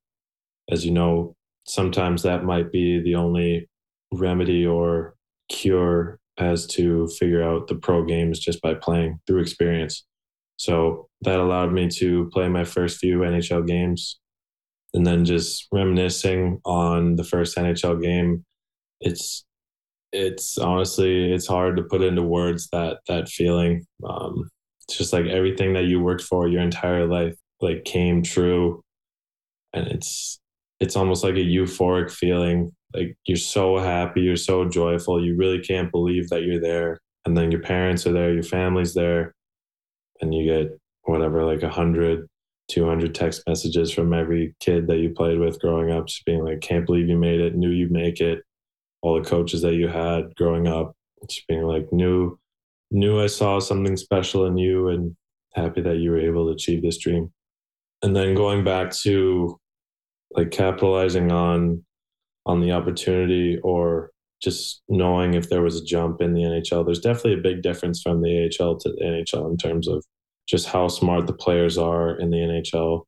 as you know, sometimes that might be the only remedy or cure as to figure out the pro games just by playing through experience. So that allowed me to play my first few NHL games and then just reminiscing on the first NHL game. It's it's honestly it's hard to put into words that that feeling. Um, it's just like everything that you worked for your entire life like came true, and it's it's almost like a euphoric feeling like you're so happy, you're so joyful, you really can't believe that you're there. And then your parents are there, your family's there, and you get whatever, like a hundred, 200 text messages from every kid that you played with growing up, just being like, can't believe you made it, knew you'd make it. All the coaches that you had growing up, just being like, knew, knew I saw something special in you and happy that you were able to achieve this dream. And then going back to like capitalizing on on the opportunity or just knowing if there was a jump in the NHL. There's definitely a big difference from the AHL to the NHL in terms of just how smart the players are in the NHL.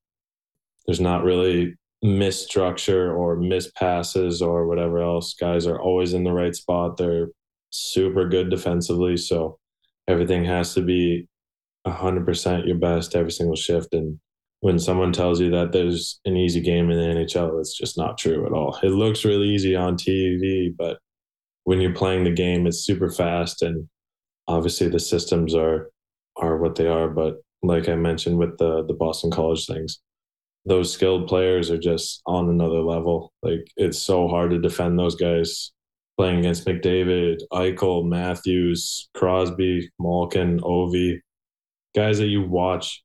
There's not really misstructure or mispasses or whatever else. Guys are always in the right spot. They're super good defensively. So everything has to be 100% your best every single shift. And when someone tells you that there's an easy game in the NHL, it's just not true at all. It looks really easy on TV, but when you're playing the game, it's super fast, and obviously the systems are are what they are. But like I mentioned with the the Boston College things, those skilled players are just on another level. Like it's so hard to defend those guys playing against McDavid, Eichel, Matthews, Crosby, Malkin, Ovi, guys that you watch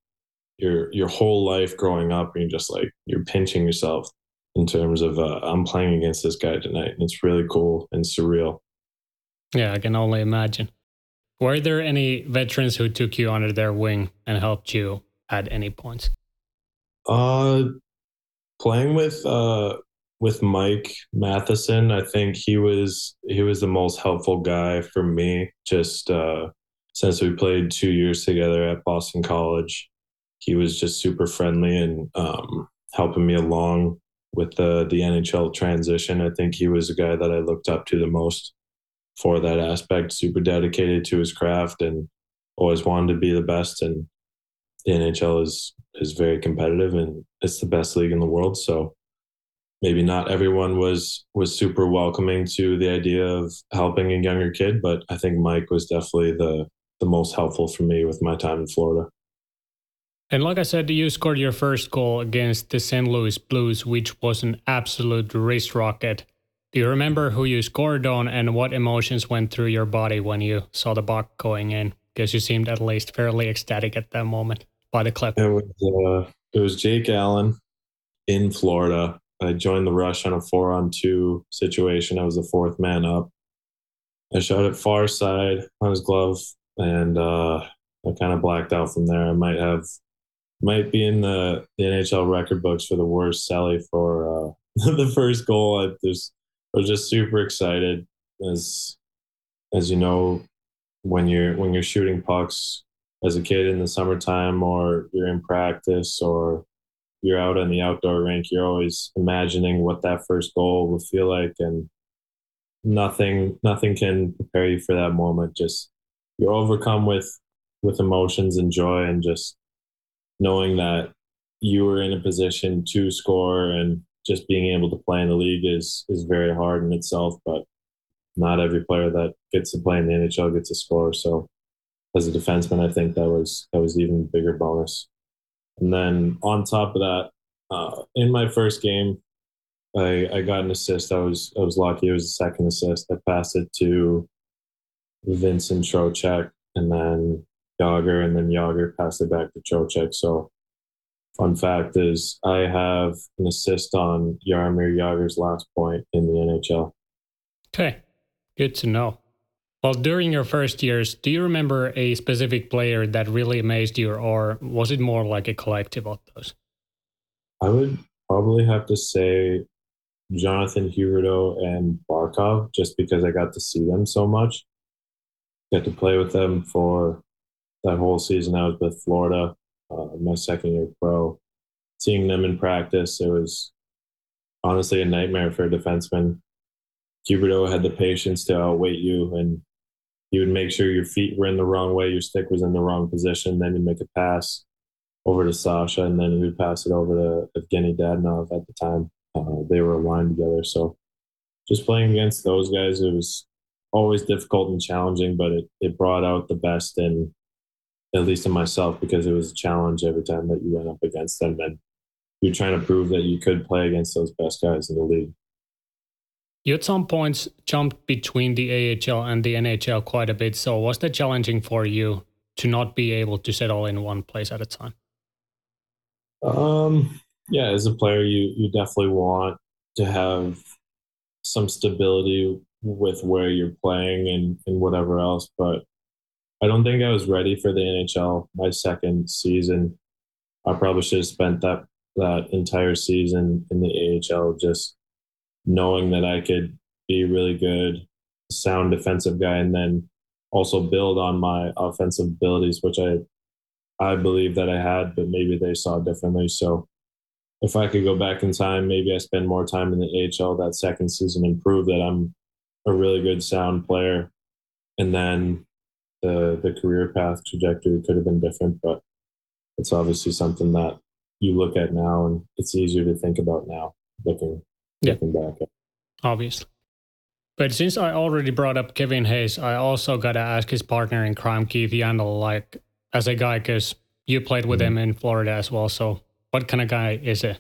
your your whole life growing up, and you're just like you're pinching yourself in terms of uh, I'm playing against this guy tonight, and it's really cool and surreal. Yeah, I can only imagine. Were there any veterans who took you under their wing and helped you at any points? Uh, playing with uh with Mike Matheson, I think he was he was the most helpful guy for me. Just uh, since we played two years together at Boston College, he was just super friendly and um, helping me along with the the NHL transition. I think he was a guy that I looked up to the most for that aspect. Super dedicated to his craft and always wanted to be the best. And the NHL is is very competitive and it's the best league in the world. So maybe not everyone was was super welcoming to the idea of helping a younger kid, but I think Mike was definitely the the most helpful for me with my time in Florida. And like I said, you scored your first goal against the St. Louis Blues, which was an absolute race rocket. Do you remember who you scored on and what emotions went through your body when you saw the puck going in? Because you seemed at least fairly ecstatic at that moment by the clip. It was, uh, it was Jake Allen in Florida. I joined the rush on a four on two situation. I was the fourth man up. I shot it far side on his glove and uh, I kind of blacked out from there. I might have might be in the, the NHL record books for the worst celly for uh, the first goal. I just I was just super excited as as you know when you're when you're shooting pucks as a kid in the summertime or you're in practice or you're out on the outdoor rink, you're always imagining what that first goal will feel like and nothing nothing can prepare you for that moment. Just you're overcome with with emotions and joy and just knowing that you were in a position to score and just being able to play in the league is is very hard in itself. But not every player that gets to play in the NHL gets to score. So as a defenseman, I think that was that was even bigger bonus. And then on top of that, uh, in my first game, I, I got an assist. I was I was lucky. It was a second assist. I passed it to Vincent Trocheck, and then Jagr, and then Jagr passed it back to Trocheck. So, fun fact is, I have an assist on Jaromir Jagr's last point in the NHL. Okay, good to know. Well, during your first years, do you remember a specific player that really amazed you, or was it more like a collective of those? I would probably have to say Jonathan Huberdeau and Barkov, just because I got to see them so much. Got to play with them for that whole season I was with Florida, uh, my second year pro. Seeing them in practice, it was honestly a nightmare for a defenseman. Huberdeau had the patience to outweight you, and he would make sure your feet were in the wrong way, your stick was in the wrong position. Then he'd make a pass over to Sasha, and then he would pass it over to Evgeny Dadonov at the time. Uh, they were aligned together. So just playing against those guys, it was always difficult and challenging, but it, it brought out the best in at least in myself, because it was a challenge every time that you went up against them. And you're trying to prove that you could play against those best guys in the league. You at some points jumped between the AHL and the NHL quite a bit. So was that challenging for you to not be able to settle in one place at a time? Um, yeah, as a player, you you definitely want to have some stability with where you're playing and, and whatever else. But I don't think I was ready for the NHL my second season. I probably should have spent that that entire season in the AHL just knowing that I could be really good, sound defensive guy, and then also build on my offensive abilities, which I I believe that I had, but maybe they saw differently. So if I could go back in time, maybe I spend more time in the AHL that second season and prove that I'm a really good sound player. And then the the career path trajectory could have been different, but it's obviously something that you look at now and it's easier to think about now looking yeah. looking back at. Obviously. But since I already brought up Kevin Hayes, I also gotta ask his partner in crime, Keith Yandle, like as a guy, because you played with mm-hmm. him in Florida as well. So What kind of guy is it?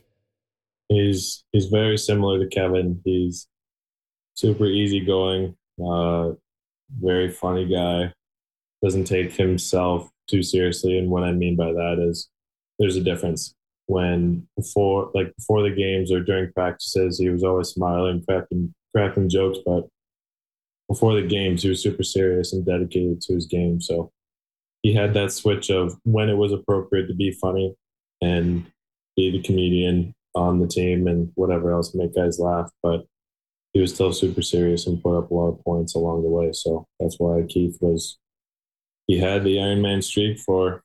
He's he's very similar to Kevin. He's super easygoing, uh, very funny guy. Doesn't take himself too seriously, and what I mean by that is there's a difference. When before, like before the games or during practices, he was always smiling, cracking cracking jokes, but before the games, he was super serious and dedicated to his game. So he had that switch of when it was appropriate to be funny and be the comedian on the team and whatever else make guys laugh. But he was still super serious and put up a lot of points along the way. So that's why Keith was he had the Iron Man streak for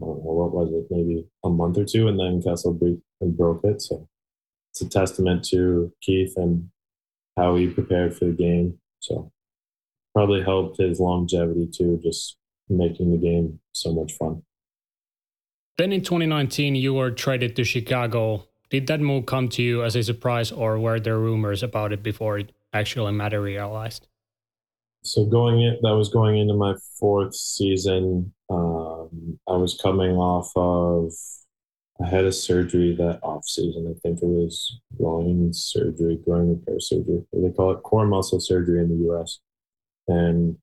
know, what was it, maybe a month or two, and then and broke it. So it's a testament to Keith and how he prepared for the game. So probably helped his longevity too, just making the game so much fun. Then in 2019, you were traded to Chicago. Did that move come to you as a surprise, or were there rumors about it before it actually materialized? So going in, that was going into my fourth season. Um, I was coming off of I had a surgery that off season. I think it was groin surgery, groin repair surgery. They call it core muscle surgery in the U.S. And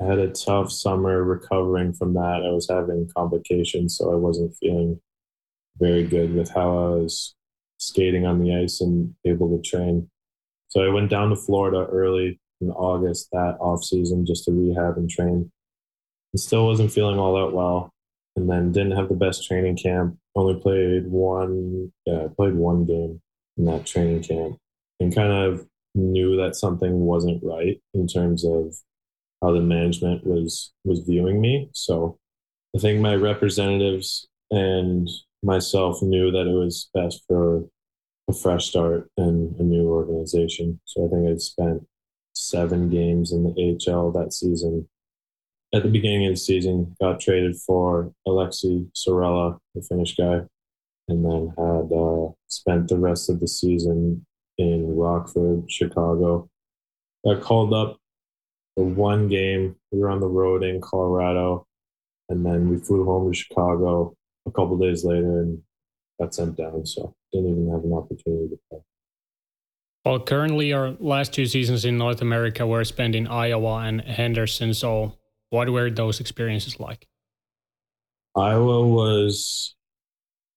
I had a tough summer recovering from that. I was having complications, so I wasn't feeling very good with how I was skating on the ice and able to train. So I went down to Florida early in August that off season just to rehab and train. And still wasn't feeling all that well. And then didn't have the best training camp. Only played one yeah, played one game in that training camp and kind of knew that something wasn't right in terms of how the management was was viewing me. So I think my representatives and myself knew that it was best for a fresh start and a new organization. So I think I'd spent seven games in the AHL that season. At the beginning of the season, got traded for Aleksi Saarela, the Finnish guy, and then had uh, spent the rest of the season in Rockford, Chicago. Got called up for one game. We were on the road in Colorado, and then we flew home to Chicago a couple days later and got sent down. So didn't even have an opportunity to play. Well, currently our last two seasons in North America were spent in Iowa and Henderson. So what were those experiences like? Iowa was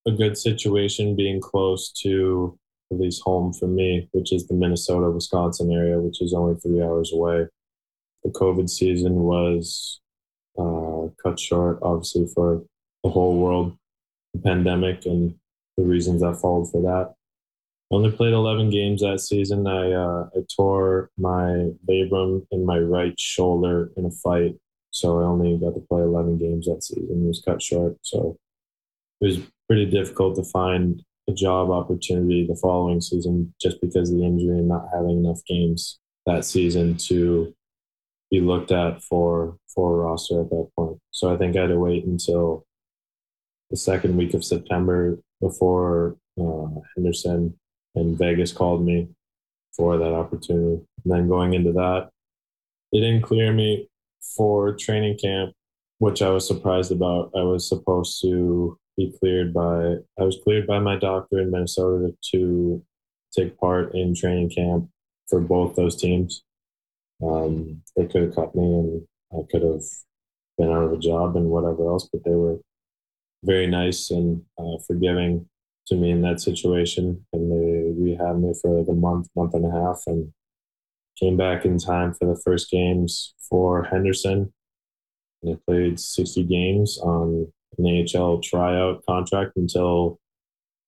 a good situation being close to at least home for me, which is the Minnesota, Wisconsin area, which is only three hours away. The COVID season was uh, cut short, obviously, for the whole world, the pandemic, and the reasons that followed for that. Only played 11 games that season. I, uh, I tore my labrum in my right shoulder in a fight. So I only got to play 11 games that season. It was cut short. So it was pretty difficult to find a job opportunity the following season just because of the injury and not having enough games that season to be looked at for for a roster at that point. So I think I had to wait until the second week of September before uh, Henderson and Vegas called me for that opportunity. And then going into that, they didn't clear me for training camp, which I was surprised about. I was supposed to be cleared by I was cleared by my doctor in Minnesota to take part in training camp for both those teams. Um, they could have cut me and I could have been out of a job and whatever else, but they were very nice and uh, forgiving to me in that situation. And they rehabbed me for like a month, month and a half, and came back in time for the first games for Henderson. And I played 60 games on an AHL tryout contract until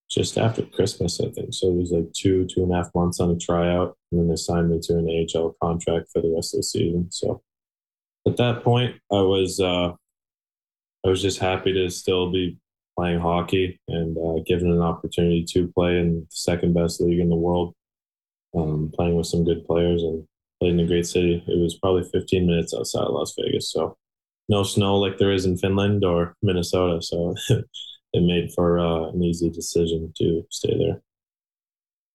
just after Christmas, I think. So it was like two, two and a half months on a tryout, and then they signed me to an AHL contract for the rest of the season. So at that point, I was uh, I was just happy to still be playing hockey and uh, given an opportunity to play in the second best league in the world, um, playing with some good players and played in a great city. It was probably 15 minutes outside of Las Vegas, so no snow like there is in Finland or Minnesota. So it made for uh, an easy decision to stay there.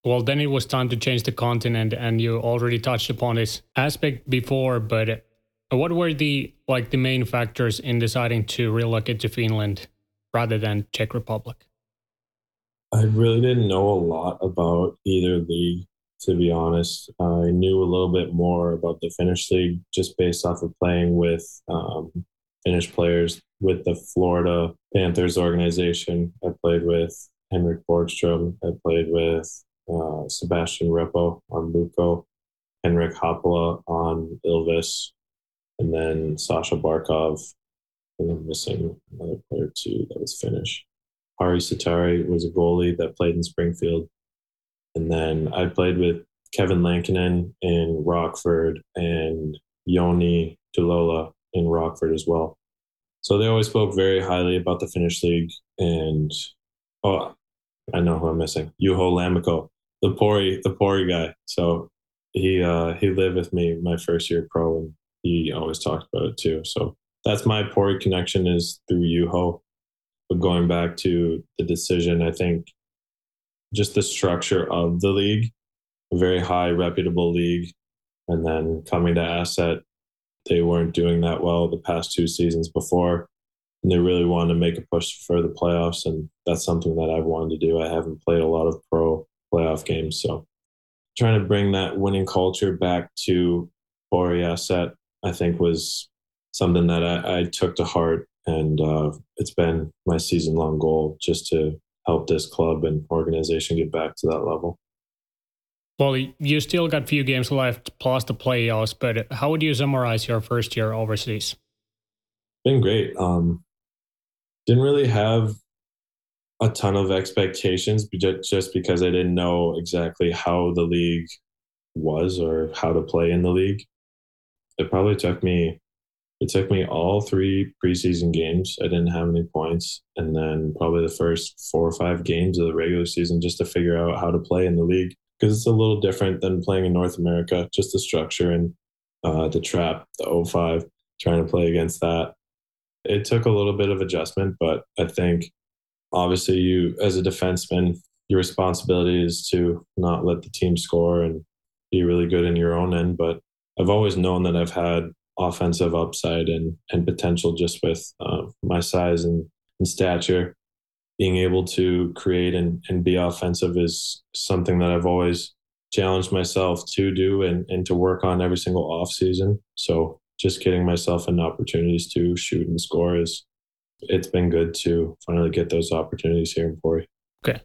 Well, then it was time to change the continent, and you already touched upon this aspect before. But what were the like the main factors in deciding to relocate to Finland? Rather than Czech Republic? I really didn't know a lot about either league, to be honest. I knew a little bit more about the Finnish league just based off of playing with um, Finnish players with the Florida Panthers organization. I played with Henrik Borgstrom. I played with uh, Sebastian Repo on Lukko, Henrik Haapala on Ilves, and then Sasha Barkov. And I'm missing another player too that was Finnish. Harri Säteri was a goalie that played in Springfield. And then I played with Kevin Lankinen in Rockford and Joni Tuulola in Rockford as well. So they always spoke very highly about the Finnish league. And oh, I know who I'm missing. Juho Lammikko, the Pori, the Pori guy. So he uh, he lived with me my first year pro, and he always talked about it too. So that's my Pori connection is through Juho. But going back to the decision, I think just the structure of the league, a very high reputable league, and then coming to Ässät, they weren't doing that well the past two seasons before. And they really wanted to make a push for the playoffs. And that's something that I've wanted to do. I haven't played a lot of pro playoff games. So trying to bring that winning culture back to Pori Ässät, I think was something that I, I took to heart and uh, it's been my season long goal just to help this club and organization get back to that level. Well, you still got a few games left plus the playoffs, but how would you summarize your first year overseas? Been great. Um, didn't really have a ton of expectations just because I didn't know exactly how the league was or how to play in the league. It probably took me it took me all three preseason games. I didn't have any points. And then probably the first four or five games of the regular season just to figure out how to play in the league. Because it's a little different than playing in North America, just the structure and uh, the trap, the 05, trying to play against that. It took a little bit of adjustment, but I think obviously you, as a defenseman, your responsibility is to not let the team score and be really good in your own end. But I've always known that I've had offensive upside and and potential just with uh, my size and, and stature. Being able to create and, and be offensive is something that I've always challenged myself to do and, and to work on every single off season. So just getting myself in opportunities to shoot and score is it's been good to finally get those opportunities here in Pori. Okay.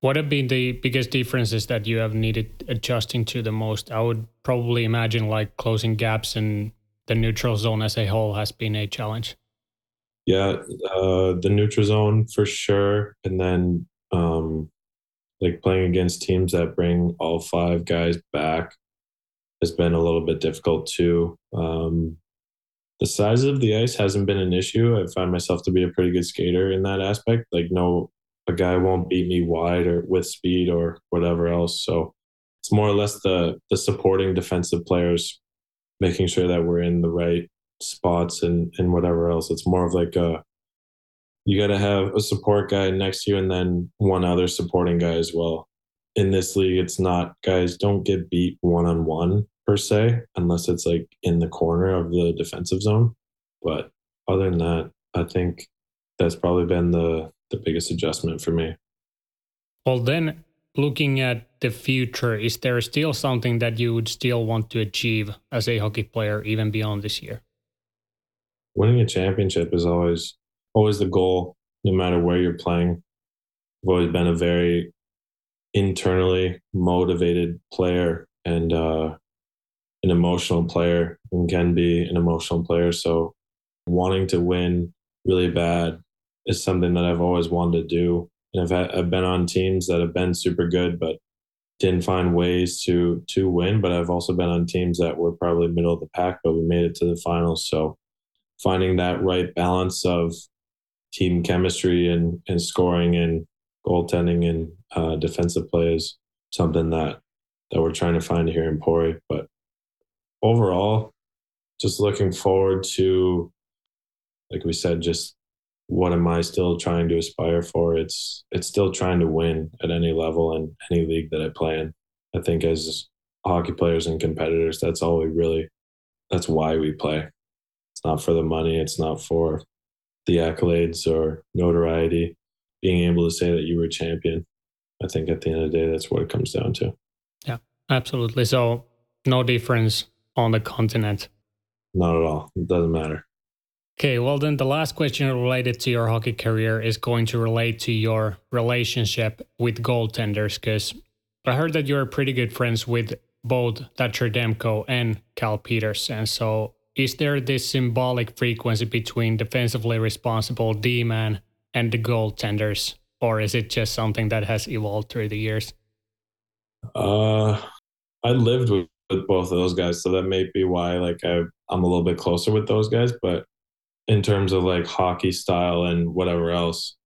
What have been the biggest differences that you have needed adjusting to the most? I would probably imagine like closing gaps and the neutral zone as a whole has been a challenge. Yeah, uh, the neutral zone for sure, and then um, like playing against teams that bring all five guys back has been a little bit difficult too. Um, the size of the ice hasn't been an issue. I find myself to be a pretty good skater in that aspect. Like, no, a guy won't beat me wide or with speed or whatever else. So it's more or less the the supporting defensive players making sure that we're in the right spots and and whatever else. It's more of like a you got to have a support guy next to you and then one other supporting guy as well. In this league, it's not guys don't get beat one on one per se unless it's like in the corner of the defensive zone. But other than that, I think that's probably been the the biggest adjustment for me. Well, then looking at the future, is there still something that you would still want to achieve as a hockey player even beyond this year? Winning a championship is always always the goal, no matter where you're playing. I've always been a very internally motivated player and uh, an emotional player and can be an emotional player. So wanting to win really bad is something that I've always wanted to do. And I've, I've been on teams that have been super good, but didn't find ways to to win. But I've also been on teams that were probably middle of the pack, but we made it to the finals. So finding that right balance of team chemistry and and scoring and goaltending and uh, defensive play is something that that we're trying to find here in Pori. But overall, just looking forward to, like we said, just what am I still trying to aspire for? It's it's still trying to win at any level in any league that I play in. I think as hockey players and competitors, that's all we really that's why we play. It's not for the money, it's not for the accolades or notoriety. Being able to say that you were a champion. I think at the end of the day, that's what it comes down to. Yeah, absolutely. So no difference on the continent. Not at all. It doesn't matter. Okay, well, then the last question related to your hockey career is going to relate to your relationship with goaltenders because I heard that you're pretty good friends with both Thatcher Demko and Cal Petersen. So, is there this symbolic frequency between defensively responsible D man and the goaltenders, or is it just something that has evolved through the years? Uh, I lived with, with both of those guys, so that may be why like I, I'm a little bit closer with those guys. But in terms of like hockey style and whatever else,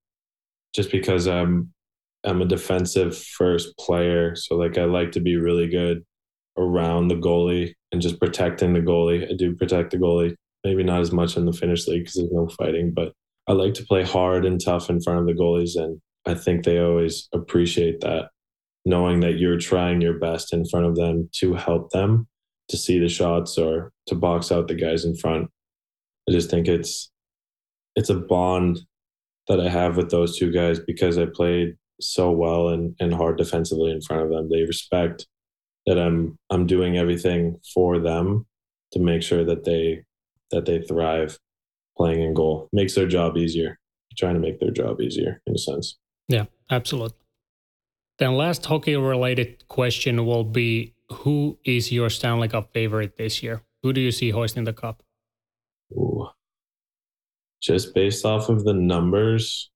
just because I'm I'm a defensive first player, so like I like to be really good around the goalie and just protecting the goalie. I do protect the goalie, maybe not as much in the Finnish league because there's no fighting, but I like to play hard and tough in front of the goalies, and I think they always appreciate that, knowing that you're trying your best in front of them to help them to see the shots or to box out the guys in front. I just think it's it's a bond that I have with those two guys because I played so well and, and hard defensively in front of them. They respect that I'm I'm doing everything for them to make sure that they that they thrive playing in goal. Makes their job easier. Trying to make their job easier in a sense. Yeah, absolutely. Then last hockey related question will be who is your Stanley Cup favorite this year? Who do you see hoisting the cup? Ooh. Just based off of the numbers,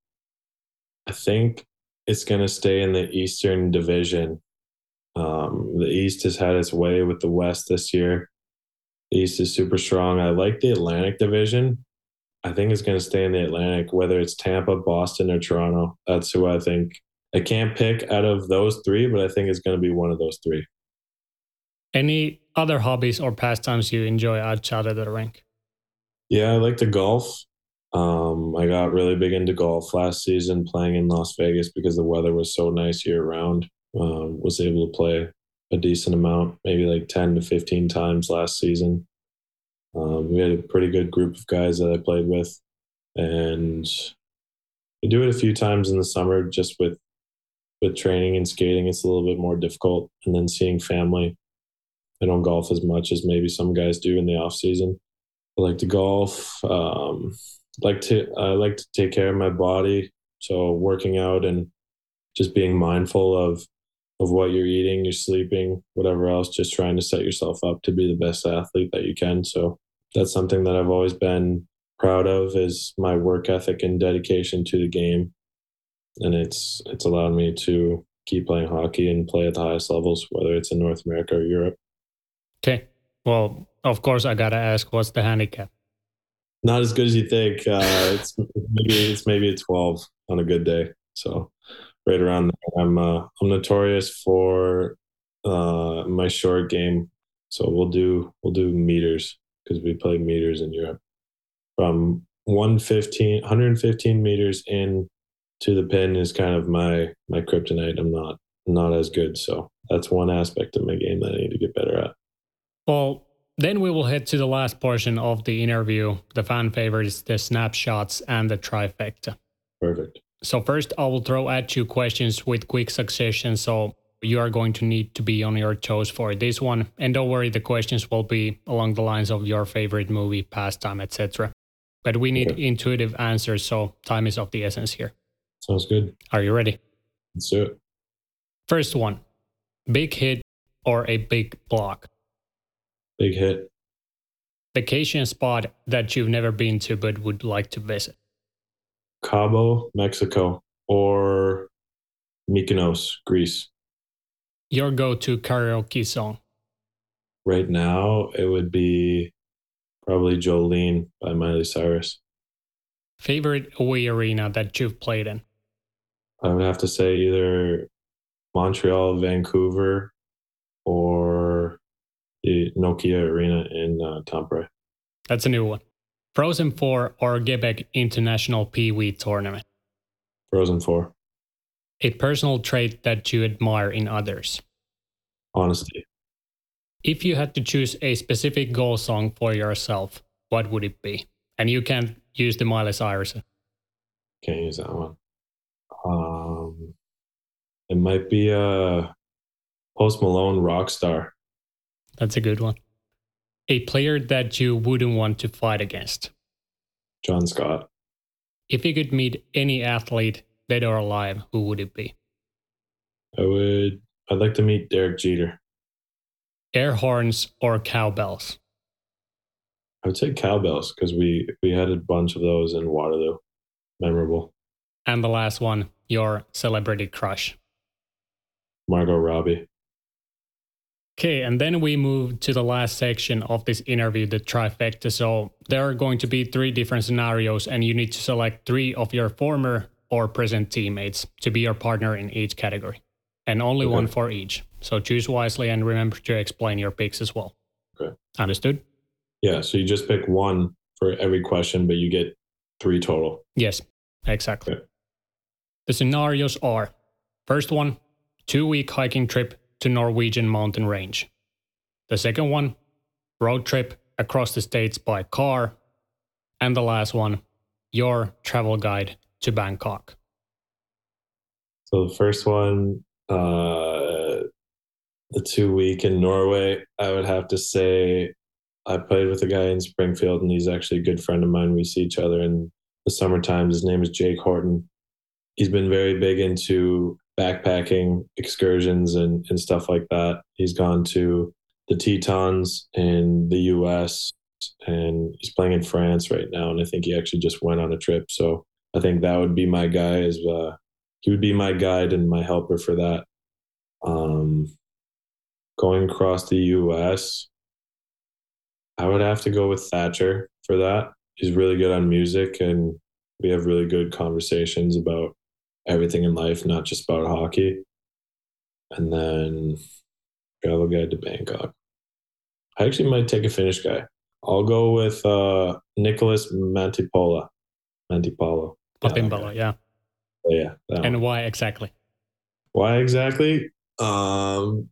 I think it's going to stay in the Eastern Division. Um, the East has had its way with the West this year. The East is super strong. I like the Atlantic Division. I think it's going to stay in the Atlantic, whether it's Tampa, Boston, or Toronto. That's who I think. I can't pick out of those three, but I think it's going to be one of those three. Any other hobbies or pastimes you enjoy outside of the rink? Yeah, I like to golf. Um, I got really big into golf last season, playing in Las Vegas because the weather was so nice year round. Um, was able to play a decent amount, maybe like 10 to 15 times last season. Um, we had a pretty good group of guys that I played with, and I do it a few times in the summer just with with training and skating. It's a little bit more difficult, and then seeing family. I don't golf as much as maybe some guys do in the off season. I like to golf. Um, like to I like to take care of my body, so working out and just being mindful of of what you're eating, you're sleeping, whatever else, just trying to set yourself up to be the best athlete that you can. So that's something that I've always been proud of is my work ethic and dedication to the game. And it's it's allowed me to keep playing hockey and play at the highest levels, whether it's in North America or Europe. Okay. Well, of course I gotta ask, what's the handicap? Not as good as you think. Uh, it's maybe it's maybe a twelve on a good day. So right around there. I'm uh, I'm notorious for uh, my short game, so we'll do we'll do meters because we play meters in Europe from 115 115 meters in to the pin is kind of my my kryptonite. I'm not not as good, so that's one aspect of my game that I need to get better at. Well, then we will head to the last portion of the interview, the fan favorites, the snapshots, and the trifecta. Perfect. So first, I will throw at you questions with quick succession. So you are going to need to be on your toes for this one. And don't worry, the questions will be along the lines of your favorite movie, pastime, etc. But we need okay. intuitive answers, so time is of the essence here. Sounds good. Are you ready? Let's do it. First one, big hit or a big block? Big hit. Vacation spot that you've never been to but would like to visit? Cabo, Mexico, or Mykonos, Greece. Your go to karaoke song? Right now, it would be probably Jolene by Miley Cyrus. Favorite away arena that you've played in? I would have to say either Montreal, Vancouver, or Nokia Arena in uh, Tampere. That's a new one. Frozen 4 or Quebec International Pee Wee Tournament? Frozen 4. A personal trait that you admire in others? Honesty. If you had to choose a specific goal song for yourself, what would it be? And you can use the Miley Cyrus. Can't use that one. Um, It might be a Post Malone Rockstar. That's a good one. A player that you wouldn't want to fight against. John Scott. If you could meet any athlete, dead or alive, who would it be? I would I'd like to meet Derek Jeter. Air horns or cowbells? I would say cowbells because we we had a bunch of those in Waterloo. Memorable. And the last one, your celebrity crush. Margot Robbie. Okay, and then we move to the last section of this interview, the trifecta. So there are going to be three different scenarios, and you need to select three of your former or present teammates to be your partner in each category, and only Okay. one for each. So choose wisely and remember to explain your picks as well. Okay. Understood? Yeah, so you just pick one for every question, but you get three total. Yes, exactly. Okay. The scenarios are first one, two week hiking trip to Norwegian mountain range. The second one, road trip across the states by car. And the last one, your travel guide to Bangkok. So the first one, uh, the two week in Norway, I would have to say I played with a guy in Springfield, and he's actually a good friend of mine. We see each other in the summertime. His name is Jake Horton. He's been very big into backpacking excursions and, and stuff like that. He's gone to the Tetons in the US and he's playing in France right now. And I think he actually just went on a trip. So I think that would be my guy as uh, he would be my guide and my helper for that. Um, going across the US, I would have to go with Thatcher for that. He's really good on music and we have really good conversations about everything in life, not just about hockey. And then travel guide to Bangkok. I actually might take a Finnish guy. I'll go with uh, Nicholas Mantipola. Matinpalo. Yeah, yeah. yeah. that one. And why exactly? Why exactly? Um,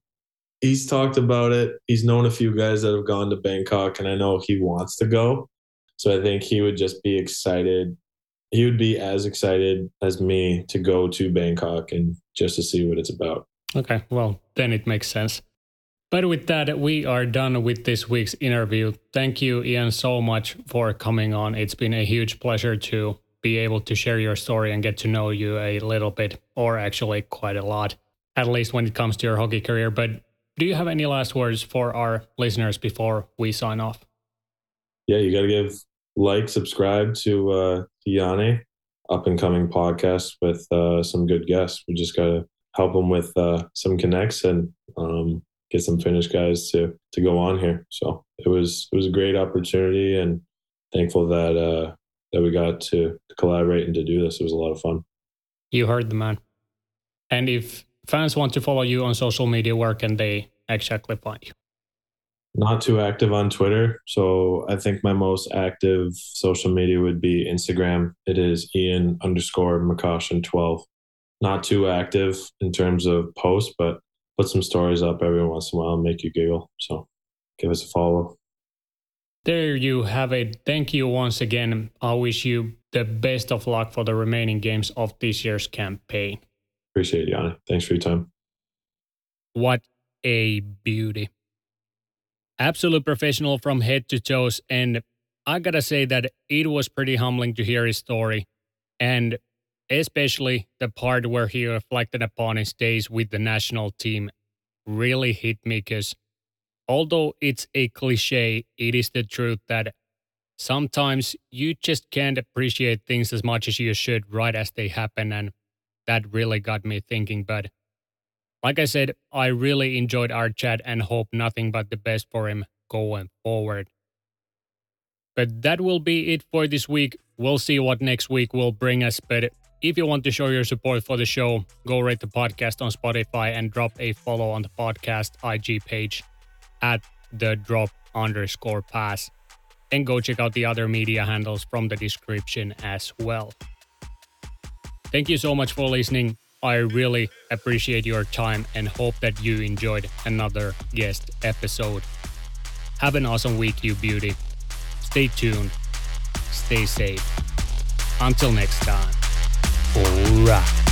he's talked about it. He's known a few guys that have gone to Bangkok, and I know he wants to go. So I think he would just be excited. He would be as excited as me to go to Bangkok and just to see what it's about. Okay, well, then it makes sense. But with that, we are done with this week's interview. Thank you, Ian, so much for coming on. It's been a huge pleasure to be able to share your story and get to know you a little bit, or actually quite a lot, at least when it comes to your hockey career. But do you have any last words for our listeners before we sign off? Yeah, you got to give like, subscribe to uh, Yanni, up and coming podcast with uh, some good guests. We just got to help them with uh, some connects and um, get some Finnish guys to to go on here. So it was it was a great opportunity and thankful that uh, that we got to, to collaborate and to do this. It was a lot of fun. You heard the man. And if fans want to follow you on social media, where can they exactly find you? Not too active on Twitter, so I think my most active social media would be Instagram. It is Ian underscore McCoshen twelve. Not too active in terms of posts, but put some stories up every once in a while and make you giggle. So give us a follow. There you have it. Thank you once again. I wish you the best of luck for the remaining games of this year's campaign. Appreciate it, Yanni. Thanks for your time. What a beauty. Absolute professional from head to toes. And I gotta say that it was pretty humbling to hear his story. And especially the part where he reflected upon his days with the national team really hit me because although it's a cliche, it is the truth that sometimes you just can't appreciate things as much as you should right as they happen. And that really got me thinking. But like I said, I really enjoyed our chat and hope nothing but the best for him going forward. But that will be it for this week. We'll see what next week will bring us. But if you want to show your support for the show, go rate the podcast on Spotify and drop a follow on the podcast IG page at the drop underscore pass. And go check out the other media handles from the description as well. Thank you so much for listening. I really appreciate your time and hope that you enjoyed another guest episode. Have an awesome week, you beauty. Stay tuned. Stay safe. Until next time. Hurrah.